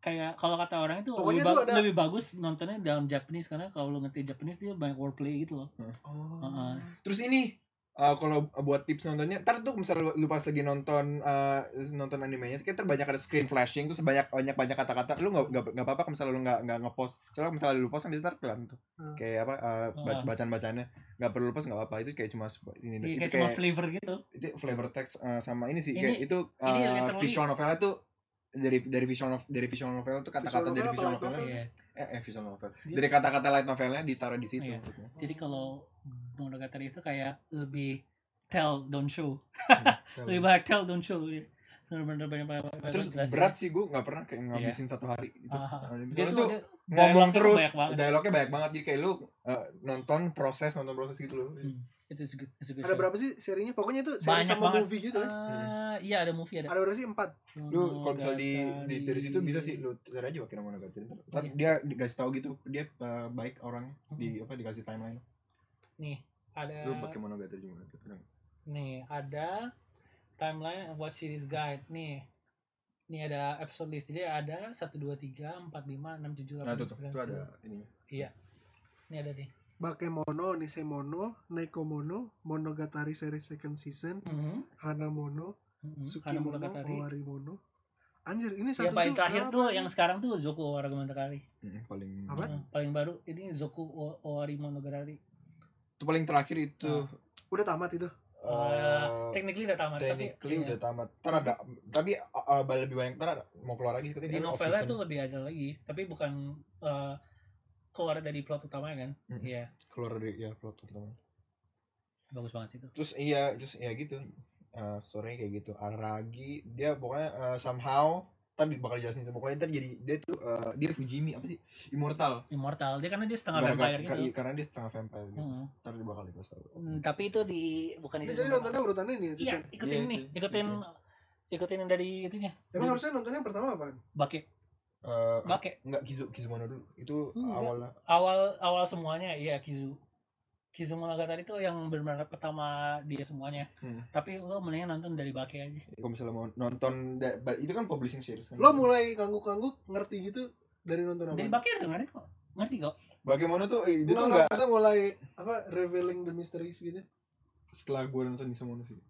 kayak kalau kata orang itu Pokoknya lebih, ba- ada- lebih bagus nontonnya dalam Japanese karena kalau lu ngerti Japanese dia banyak wordplay gitu loh. Oh. Heeh. terus ini eh, kalau buat tips nontonnya ntar tuh misalnya lu, lu pas lagi nonton eh, nonton animenya kan ntar banyak ada screen flashing terus banyak banyak banyak kata-kata lu nggak nggak nggak apa-apa kalau misalnya lu nggak nggak ngepost soalnya misalnya lu post kan bisa ntar kelam tuh Hmm. kayak apa eh, ba- Ah. bacaan bacaannya nggak perlu lu post nggak apa-apa itu kayak cuma sebu- ini Iya, itu kayak cuma kayak flavor gitu. itu flavor text eh, sama ini sih Ini- kayak itu ini eh, literally- visual novelnya tuh dari dari visual novel dari visual novel tuh kata-kata Visual dari novel visual apa light novelnya novel? Iya. eh, eh visual novel Dia- dari kata-kata light novelnya ditaruh di situ Iya. maksudnya Jadi kalau Monogatari itu kayak lebih tell don't show. Hmm. Lebih banyak tell don't show. Iya. Bener-bener banyak banyak banyak terus berat sih gue nggak pernah kayak ngabisin satu hari gitu. Ah, Nah, dia tuh dia- ngomong terus banyak banget. dialognya banyak banget jadi kayak lu uh, nonton proses nonton proses gitu loh Hmm. Itu is good, it's a good Ada show. berapa sih serinya? Pokoknya itu seri Banyak sama banget. movie gitu kan. Ah, iya ada movie ada. Ada berapa sih? Empat. lu kalau misalnya di, di dari situ bisa sih lu cari aja pakai Monogatari ntar Iya. dia dikasih tahu gitu dia uh, baik orangnya di apa dikasih timeline Nih, ada lu pakai Monogatari juga kadang nih ada timeline watch series guide nih. Nih ada episode list. Jadi ada 1 2 3 4 5 6 7 8 nah tuh tuh 9 tuh ada ini Ini ada nih. Bakemono, Nisemono, Nekomono, Monogatari series second season, Mhm. Hanamono, Mhm. Hana Tsukimono, Monogatari. Owarimono. Anjir, ini Ya satu paling tuh terakhir berapa tuh yang sekarang tuh Zoku Owari Hmm, paling Apa? Hmm, paling baru ini Zoku Owari Monogatari. itu paling terakhir itu. Udah tamat itu. Uh, uh, technically udah tamat tapi technically iya. udah tamat. Ntar ada tapi uh, uh, lebih banyak ntar ada, mau keluar lagi tapi di novelnya tuh lebih ada lagi tapi bukan eh, keluar dari plot utamanya kan? Iya. Keluar dari ya plot pertama bagus banget sih itu. Terus iya terus ya gitu. Uh, storynya kayak gitu. Aragi dia pokoknya uh, somehow tadi bakal jelasin pokoknya ntar jadi dia tuh eh, dia Fujimi apa sih immortal Immortal. Dia karena dia setengah Gara-gara- vampire gitu. karena dia setengah vampire gitu. Hmm. ntar dia bakal dikasih tahu Hmm, tapi itu di bukan di jadi nontonnya urutannya ini ya, Iya, ikutin Iya, nih, itu. ikutin ikutin yang dari itunya. Emang harusnya nontonnya yang pertama apaan? Bake, Eh, bake. enggak Kizu Kizumono dulu itu Enggak. awalnya Awal awal semuanya iya Kizu. Kizu Monogatari itu yang benar-benar pertama dia semuanya. Hmm. Tapi lo mendingan nonton dari Bake aja. kalau misalnya mau nonton itu kan publishing series kan Lo mulai ngangguk-ngangguk ngerti gitu dari nonton apa? Dari Bake udah ngerti kok. Ngerti kok. bagaimana tuh eh, itu Enggak, tuh enggak, masa mulai apa revealing the mysteries gitu. setelah gue nonton Kizumono sih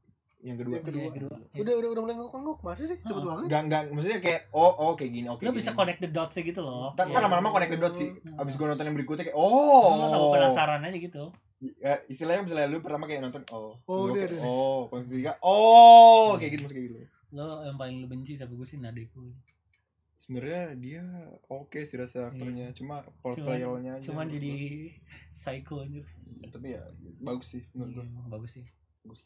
yang kedua Yang kedua. Iya, kedua. Iya. Udah udah udah mulai ngangguk-ngangguk. Masih sih cepet Heeh. banget. enggak enggak maksudnya kayak oh oh kayak gini oke Lo gini. bisa connect the dots gitu loh. Ntar Iya. ntar lama-lama connect the dots sih. Hmm. Abis gue nonton yang berikutnya kayak Lo tahu oh. penasaran aja gitu. Ya, istilahnya misalnya lu pertama kayak nonton oh. Oh, Lu dia, dia. oh, pas ketiga oh, kayak gitu maksudnya kayak gitu. Lo yang paling lo benci siapa gue sih Nadeku. Sebenarnya dia oke sih rasa aktornya, cuma portrayalnya aja. Cuman jadi psycho aja. tapi ya bagus sih menurut Iya, gue. bagus sih. Bagus.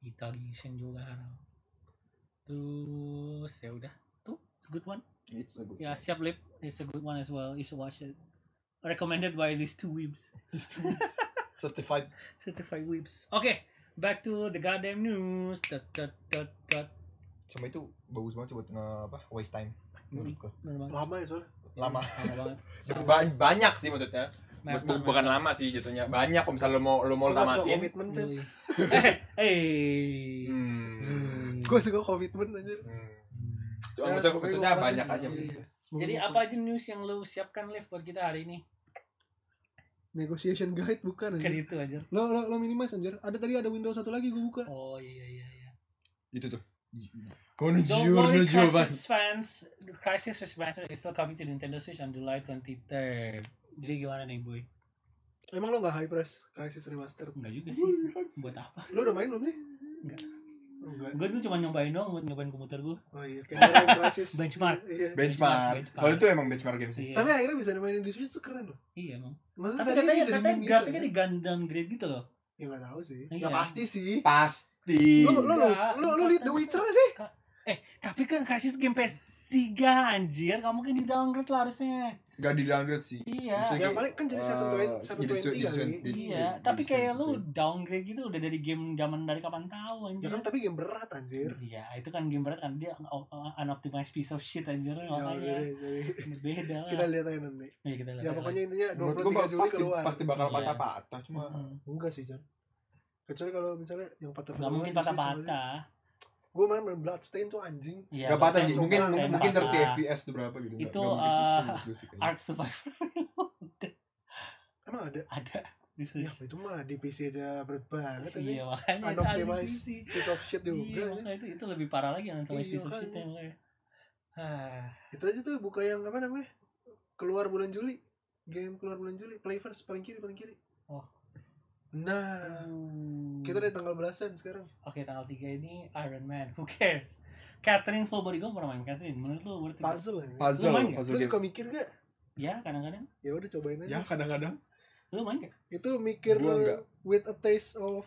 Italian juga. Terus ya udah. Tuh, it's a good one. It's a good. Ya, siap lip. It's a good one as well. You should watch it. Recommended by these two weebs. Certified. Certified weebs. Okay, back to the goddamn news. Dot, dot, dot, dot. Sama itu bagus banget buat nge apa waste time menurut gue. Bener banget. Lama ya soalnya. Lama. Lama banget. Ba- banyak sih maksudnya Bu- Marathon, bu- bukan lama sih jatuhnya banyak kalau misalnya lo mau lo mau tamatin komitmen marathon. Eh, eh. hmm. Gue suka komitmen aja. Hmm. Ya, Maksud- semoga maksudnya banyak aja Iya, maksudnya. Jadi apa aja news yang lu siapkan live buat kita hari ini? Negotiation guide bukan Kan aja. itu aja. Lo lo lo minimize anjir. Ada tadi ada Windows satu lagi gue buka. Oh iya iya iya. Itu tuh. Don't Konjur worry. Crisis fans, Crisis Remastered is still coming to Nintendo Switch on July 23rd. Jadi gimana nih, boy? Emang lo gak high price Crisis Remastered? Enggak juga sih. Buat apa? Lo udah main belum sih? Enggak. Enggak. Gue tuh cuma nyobain doang buat nyobain komputer gue. Oh iya, kayak Crisis. Benchmark. Iya. Benchmark. Benchmark. Kalau itu emang benchmark game sih. Iya. Tapi akhirnya bisa dimainin di Switch tuh keren loh. iya emang. Maksudnya Tapi tadi katanya, jadi katanya meme grafiknya gitu, di gun downgrade gitu loh. Ya tahu sih. Iya. Ya pasti sih. Pasti. Lo lo lo Enggak, lo lo liat The Witcher sih? Eh, tapi kan Crisis Game PS3 anjir. Gak mungkin di downgrade lah harusnya. Gak di downgrade sih. Iya. Maksudnya Yang paling kan jadi eh, 720 jadi 720 kali. 720. Iya, tapi kayak lu 720. downgrade gitu udah dari game zaman dari kapan tahu Ya anjir. kan tapi game berat anjir. Iya, itu kan game berat kan dia unoptimized piece of shit anjir Ya, makanya beda lah. kita lihat aja nanti. Iya, kita lihat Ya pokoknya intinya Menurut 23 gua Juli pasti keluar. pasti bakal Iya. patah-patah cuma. Enggak sih, Jan. Kecuali kalau misalnya yang patah nggak mungkin patah-patah. Gue main main Bloodstain tuh anjing. Iya, Gak patah sih, mungkin patah. mungkin 30 patah. FPS tuh berapa gitu. Itu, nggak mungkin 60 uh. Ark Survivor Emang ada? ada di Ya itu mah di PC aja berat banget. Iya, makanya itu piece of shit Iya, juga. anjing. makanya itu itu lebih parah lagi yang unoptimized Iya, piece of shit makanya. Ah, Itu aja tuh buka yang apa namanya? Keluar bulan Juli. Game keluar bulan Juli. Playverse paling kiri paling kiri. Oh. Nah, Hmm. kita udah tanggal belasan sekarang. Oke tanggal 3 ini Iron Man Who cares Catherine Full Body gue pernah main Catherine Menurut lu worth it? Puzzle ya. Puzzle, Lu main puzzle Lu suka mikir gak? Ya kadang-kadang Ya udah cobain aja. Ya kadang-kadang. Lu main gak? Itu mikir Gua enggak. with a taste of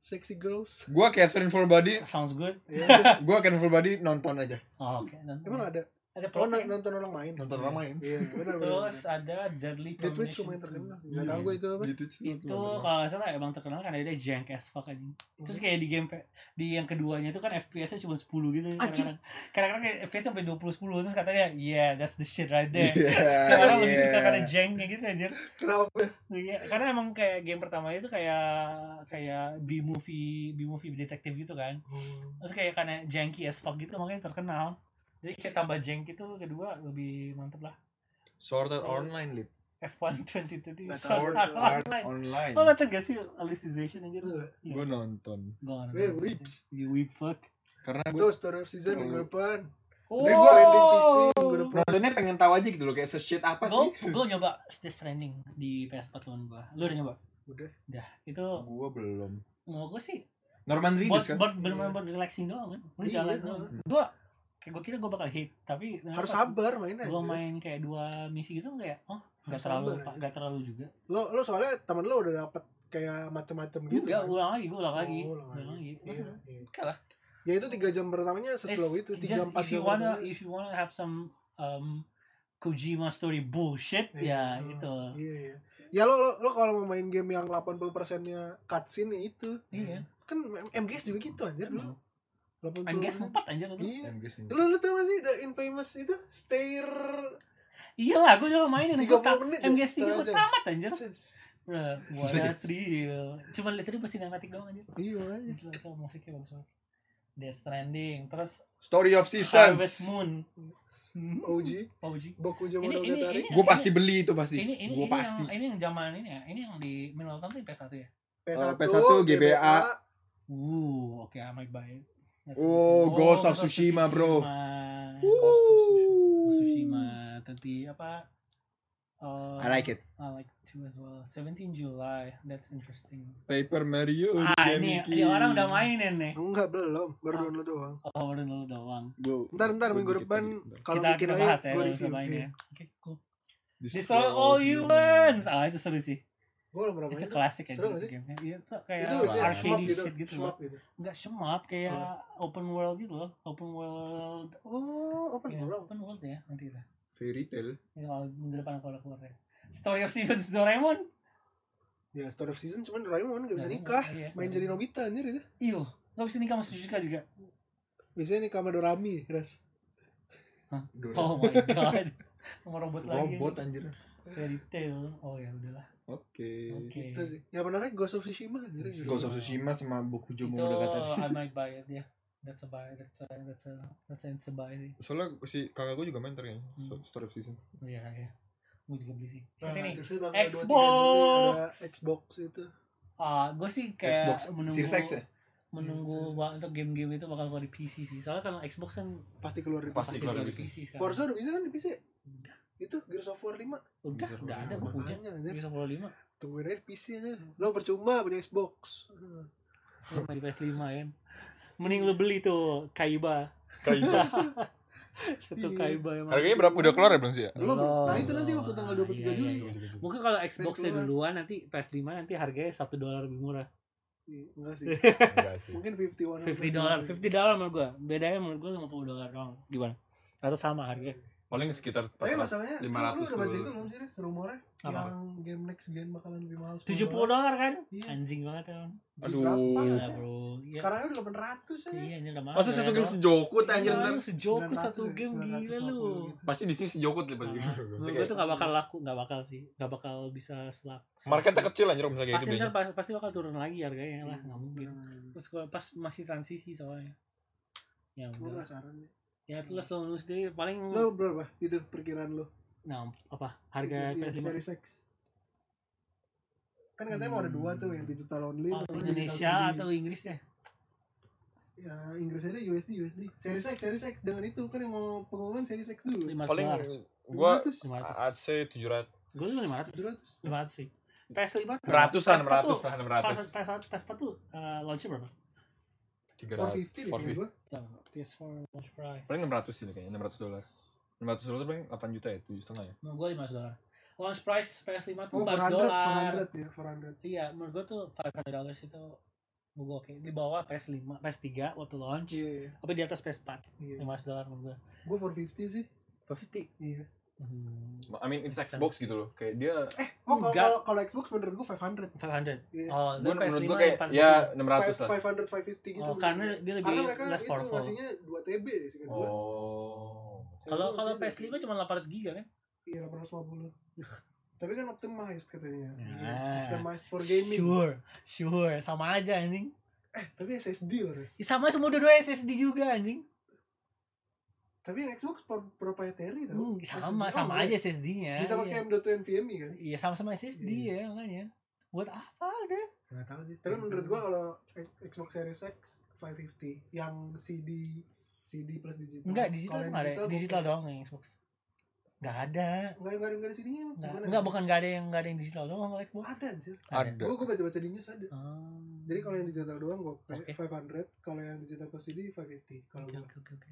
sexy girls. Gua Catherine Full Body, Sounds good Ya. gua Catherine Full Body nonton aja. Oh oke Dan- Emang ada? Ada Oh, nonton orang main. Nonton orang main. Iya, benar. Terus ada Deadly Di Twitch Premonition lumayan terkenal. Enggak tahu gue itu apa. Sih. Itu kalau gak salah emang terkenal kan dia jank as fuck aja Terus kayak di game di yang keduanya itu kan FPS-nya cuma 10 gitu Anjing. Kadang-kadang kadang-kadang kayak FPS sampai 20 10 Terus katanya yeah that's the shit right there Iya. Kayak orang lebih suka iya. karena janknya gitu anjir Kenapa? Iya, karena emang kayak game pertama itu kayak kayak B movie B movie detektif gitu kan. Terus kayak karena janky as fuck gitu makanya terkenal. Jadi kayak tambah jank itu kedua lebih mantep lah. Sword Art Online lip. F1 2020 Nggak tahu Sword itu. Art Art Online. Online. Lo nonton gak sih Alicization? Enggak. Iya. Gua nonton. Gue Eh, nonton. Weeps. You weep fuck. Karena Itu gua story of season minggu depan. Oh. Next trending PC minggu depan. nontonnya pengen tahu aja gitu loh kayak se-shit apa sih. Gue gue nyoba Stage Stranding di PS4 temen gue. Lu udah nyoba? Udah. Udah. Itu Gua belum. mau gue sih Norman Reedus kan? buat bener-bener buat relaxing doang kan. Lu Iya. jalan doang. Gue kayak gue kira gue bakal hit tapi Harus sabar main aja. gue main kayak dua misi gitu kayak oh nggak terlalu ya. nggak terlalu juga Lo lo soalnya temen lo udah dapet kayak macem-macem gitu. enggak kan? ulang lagi gue ulang lagi Oh, ulang ulang lagi Iya, Masa- iya. enggak lah Ya itu tiga jam pertamanya seslow It's itu, tiga empat if you jam. wanna pertamanya. if you wanna have some um Kojima story bullshit ya Iya. itu. Iya, iya. Ya lo lo, lo kalau mau main game yang 80%-nya cutscene ya itu. Iya. Kan MGS juga gitu anjir lu. 80%. Main gas sempat anjir itu. Iya. MGS Lu lu tau gak sih the infamous itu Stair Iya lah, gue juga mainin. 30 Gue tak menit ya, MGS 3 gue tamat anjir. Bro, what a Yes. thrill. Cuman lihat tadi pas sinematik doang anjir. Iya aja. Gila itu musiknya bagus banget. Death Stranding, terus Story of Harvest Seasons Moon. Hmm. OG OG. Boku Ini Monogatari. ini ini. gue pasti beli itu pasti Ini ini gue ini pasti yang ini yang zaman ini ya. Ini yang di tuh yang PS1 ya. PS1, PS1, GBA. Uh, oke I might buy it. Let's Oh, see. Ghost of Tsushima, bro. Tsushima. Ghost of Tsushima. Ghost of Tsushima. Tadi apa? Uh, I like it I like it too as well. 17 July. That's interesting. Paper Mario Ah, ini, ini orang udah mainin nih. Enggak belum, baru Ah. download doang. Oh, baru dulu doang. Ntar ntar minggu depan kalau kita bikin kita lagi bahas ya gue review. Iya. ya. Oke, cool. Destroy all humans. Ah, itu seru sih. Gue belum pernah main. Itu klasik ya Seru gitu nggak sih? gamenya. Iya, so, kayak Itu itu ya, arcade shmup shit gitu, gitu. shmup gitu. Enggak shmup kayak open world gitu loh. Open world. Oh, open Ya, world. open world ya nanti lah. Fairy Tail Ya, kalau minggu depan kalau keluar ya. Story of Stevens Doraemon. Ya, Story of Season cuman Doraemon gak bisa nikah. iya. Main jadi Nobita anjir itu. Iyo, nggak bisa nikah sama Suzuka juga. Biasanya nikah sama Dorami, Ras. Oh my god. Mau robot lagi. robot anjir Fairy Tail. Oh ya udahlah. Oke Oke. Itu sih. Yang menarik Ghost of Tsushima anjir. Ghost of Tsushima sama Bokujo Itu Monogatari I might buy it ya. That's a buy. That's a that's a that's a, that's a buy sih. Soalnya si kakak gue juga main ternyata Hmm. Story of Season. Iya iya. Gue juga beli sih. Nah, Sini. terus itu tanggal 23 Xbox. Ada Xbox itu. Ah, gue sih kayak Xbox menunggu Series X ya menunggu X. untuk game-game itu bakal keluar di PC sih. Soalnya kan Xbox kan Pasti keluar di Pasti PC. keluar keluar di PC. PC sekarang. Forza udah bisa kan di PC? Itu Gears of War 5. udah, udah ada gue punya. Anjir. Bisa Pro 5. Tungguin aja PC aja. Lo percuma punya Xbox. Main di PS5 kan. Mending lu beli tuh Kaiba. Kaiba. Satu Iya. Kaiba yang Harganya berapa? Udah keluar ya belum sih ya? Belum. Nah, itu nanti waktu tanggal 23 Iya, iya, Juli. iya. Mungkin kalau Xbox-nya keluar. duluan nanti PS5 nanti harganya 1 dolar lebih murah. Iya, Enggak sih. Enggak sih. Mungkin 51 50 dolar, 50 dolar menurut gua. Bedanya menurut gua 50 dolar doang. Gimana? Atau sama harganya? Paling sekitar Tapi 400. masalahnya, 500 lu, lu udah baca dulu. itu belum sih, rumornya? Apa? Yang game next gen bakalan lebih mahal 70 dolar kan? Iya. Anjing banget emang. Aduh. Berapa? Gila, Bro. Iya. Sekarang udah 800 ya. Iya, anjir udah mahal. Masa satu game sejokut anjir Iya, ntar? lu sejokut 900 satu ya, game 950 gila lu. gitu. Pasti di sini sejokut lipat gitu. Gua tuh gak bakal laku, gak bakal sih. Gak bakal bisa selak. Marketnya kecil anjir misalnya kayak Pasti gitu ntar deh. pas- pasti bakal turun lagi harganya lah, nggak mungkin. Hmm. Terus pas masih transisi soalnya. Ya Gue udah. Ya terus lu sendiri paling Lo berapa? Itu perkiraan lo? nah apa harga Iya, PS5 Series X. Kan katanya mau ada dua tuh yang digital only Oh, sama Indonesia digital atau 3D. Inggris ya? Ya Inggris aja USD USD. Series X Series X dengan itu kan yang mau pengumuman Series X dulu. 500 Paling gua 500. 500. I'd say 700 Gue tuh 500. 700. 500 sih. PS5 tuh- Ratusan, PS4 tuh- ratus lah, enam ratus. PS- PS4 PS4 tuh uh, launchnya berapa? 450 deh kayaknya. Tuh, PS4 launch price. Paling 600 sih kayaknya, 600 dolar. 600 dolar paling 8 juta ya, 7 setengah ya. Menurut gue 500 dolar. Launch price PS5 tuh Oh 400 400 dolar. 400 ya 400. Iya, menurut gue tuh 500 dollars itu menurut gue oke. Di bawah PS5, PS3 waktu launch. Iya iya. Tapi di atas PS4, iya. 500 dolar menurut gue. Gue 450 sih. 450. Iya. Hmm. I mean it's Makes Xbox gitu loh. Kayak dia Eh, oh kalau kalau Xbox menurut gue 500. 500. Iya. Oh, gua menurut PS5 gua kayak ya 450. 600 lah. 500 550 gitu. Oh, karena dia lebih karena mereka less itu powerful. ngasihnya 2 TB deh sih gue. Oh. Kalau kalau PS5 cuma 800 giga kan? Iya 850. Tapi kan optimized katanya. Nah. Optimized for gaming. Sure, sure, sama aja anjing. Eh, tapi SSD loh, Res. Ya, sama semua dua-dua SSD juga anjing. Tapi yang Xbox pro- proprietary tau. Hmm, sama, SSD. sama Oh, aja iya. SSD-nya. Bisa pakai iya. M.2 NVMe kan? Iya, sama-sama SSD ya makanya. Buat apa udah? Enggak tahu sih. Tapi menurut gua kalau Xbox Series X 550 yang CD CD plus digital. Enggak, digital enggak ada. Digital bukan. doang yang Xbox. Enggak ada. Enggak enggak ada enggak ada CD-nya. Enggak, bukan enggak ada yang enggak ada yang digital doang kalau Xbox. Ada anjir. Ada. Gua gua baca-baca di news ada. Oh. Jadi kalau yang digital doang gua Oke. 500, kalau yang digital plus CD 550. Kalau Oke, gua. oke, oke, oke.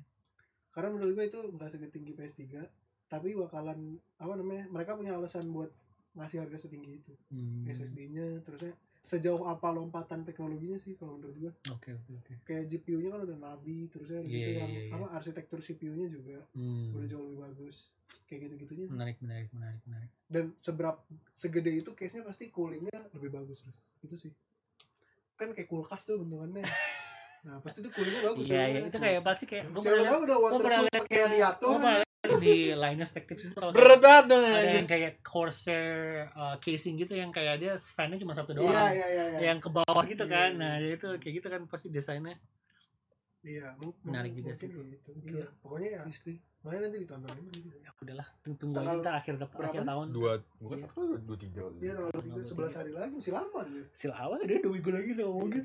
Karena menurut gua itu enggak setinggi PS3, tapi bakalan apa namanya? Mereka punya alasan buat ngasih harga setinggi itu. Hmm. SSD-nya terusnya sejauh apa lompatan teknologinya sih kalau menurut gua Oke oke oke. kayak GPU-nya kan udah Navi terusnya gitu Iya, yang iya, iya. apa arsitektur CPU-nya juga Hmm. udah jauh lebih bagus kayak gitu-gitunya sih. Menarik menarik menarik menarik. dan seberapa segede itu case-nya pasti coolingnya lebih bagus terus itu sih kan kayak kulkas tuh bentukannya nah pasti tuh coolingnya bagus Iya ya. iya itu kayak pasti kayak gue siapa pernah tahu udah gue pernah waterproof lihat pakai radiator gue pernah lihat di Linus Tech Tips itu kalau Berat banget dong ada yang kayak Corsair uh, casing gitu yang kayak dia fan-nya cuma satu iya doang. iya iya iya Yang ke bawah gitu Iya, kan. iya. Nah, itu kayak gitu kan pasti desainnya. iya Menarik juga sih itu. gitu. iya pokoknya ya makanya nanti ditontonin sih Ya udahlah, tunggu tunggu Tanggal aja kita akhir akhir sih? tahun. Dua, bukan Iya. apa dua, dua tiga. iya kalau tiga Tanggal sebelas hari lagi masih lama Sil awal ada dua minggu lagi udah ngomongin.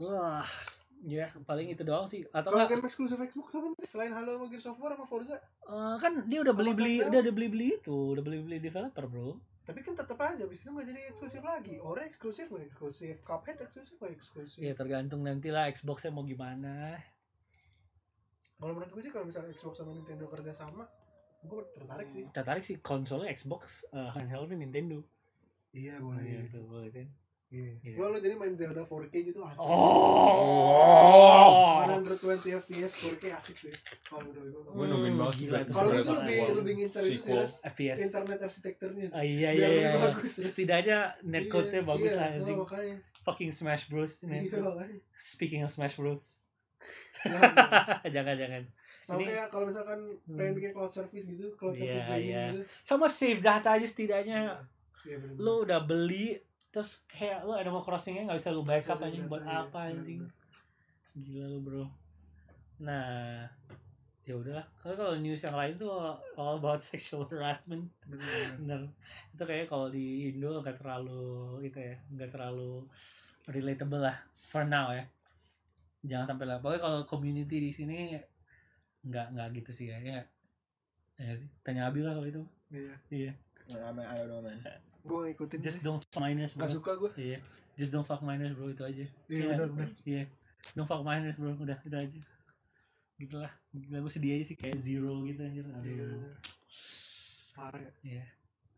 Wah, ya paling itu doang sih. Atau kalau enggak game eksklusif Xbox apa selain Halo sama Gears of War sama Forza? Eh, kan dia udah beli beli udah ada beli beli itu udah beli beli developer bro. Tapi kan tetap aja abis itu nggak jadi eksklusif lagi. Orang eksklusif nggak eksklusif Cuphead eksklusif nggak eksklusif. Ya tergantung nanti lah Xboxnya mau gimana. Kalau menurut gue sih kalau misalnya Xbox sama Nintendo kerja sama gue tertarik sih. Tertarik sih konsolnya Xbox eh, handheldnya Nintendo. Iya Iya, itu boleh kan Iya. Iya. Gua lo jadi main Zelda 4K gitu asik. oh 120 FPS 4K asik sih. Kalau menurut gua. Gue nungguin banget sih. Kalau itu lebih lebih ngincar itu sih. FPS internet arsitekturnya. Ah, iya iya iya iya. bagus. setidaknya netcode-nya Iya, bagus iya, lah oh, anjing makanya. fucking Smash Bros Iya, netcode. makanya. speaking of Smash Bros Jangan. jangan Sama Ini- kayak kalau misalkan pengen Hmm. bikin cloud service gitu, cloud Iya, service gaming iya. gitu. sama save data aja setidaknya Iya bener. lu udah beli terus kayak lu Animal Crossingnya nggak bisa lu backup Bisa anjing buat iya. apa anjing? gila lu bro. Nah ya udahlah. Kalau kalau news yang lain tuh all about sexual harassment. Bener. bener itu kayak kalau di Indo nggak terlalu itu ya nggak terlalu relatable lah for now ya. Jangan sampai lah. Pokoknya kalau community di sini nggak nggak gitu sih ya ya, ya sih tanya Abi lah kalau itu. Iya. iya. Nah, I don't know, man. Gua ngikutin. just don't fuck minors bro Gak suka gua. iya just don't fuck minors bro itu aja Iya Iya. benar benar. iya don't fuck minors bro udah itu aja gitu lah Gila, gue sedih aja sih kayak zero gitu anjir Iya. aduh. Parah ya. Iya.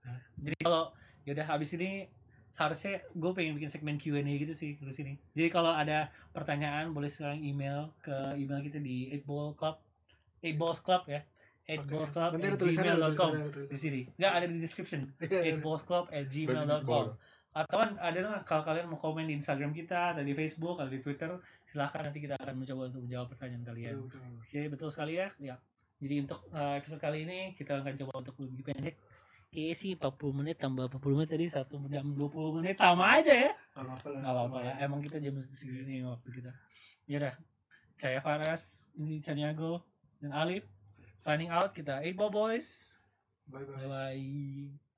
Nah, jadi kalau ya udah habis ini harusnya gue pengen bikin segmen Q&A gitu sih di sini. Jadi kalau ada pertanyaan boleh sekarang email ke email kita di 8 ball club 8 balls club ya. 8 Oke. balls club Nanti at ada gmail.com di sini. Enggak ada di description. Iya, 8 iya. balls club at gmail.com atau kan ada nggak kalau kalian mau komen di Instagram kita atau di Facebook atau di Twitter silahkan nanti kita akan mencoba untuk menjawab pertanyaan kalian. Betul. Jadi betul sekali ya. Ya. Jadi untuk uh, episode kali ini kita akan coba untuk lebih pendek. Iya sih 40 menit tambah 40 menit tadi 1 jam 20 menit sama aja ya. Gak apa-apa lah. Lah. Emang kita jam segini waktu kita. Ya udah. Saya Faras, ini Caniago dan Alif. Signing out kita 8 Ball Boys. Bye bye. Bye bye.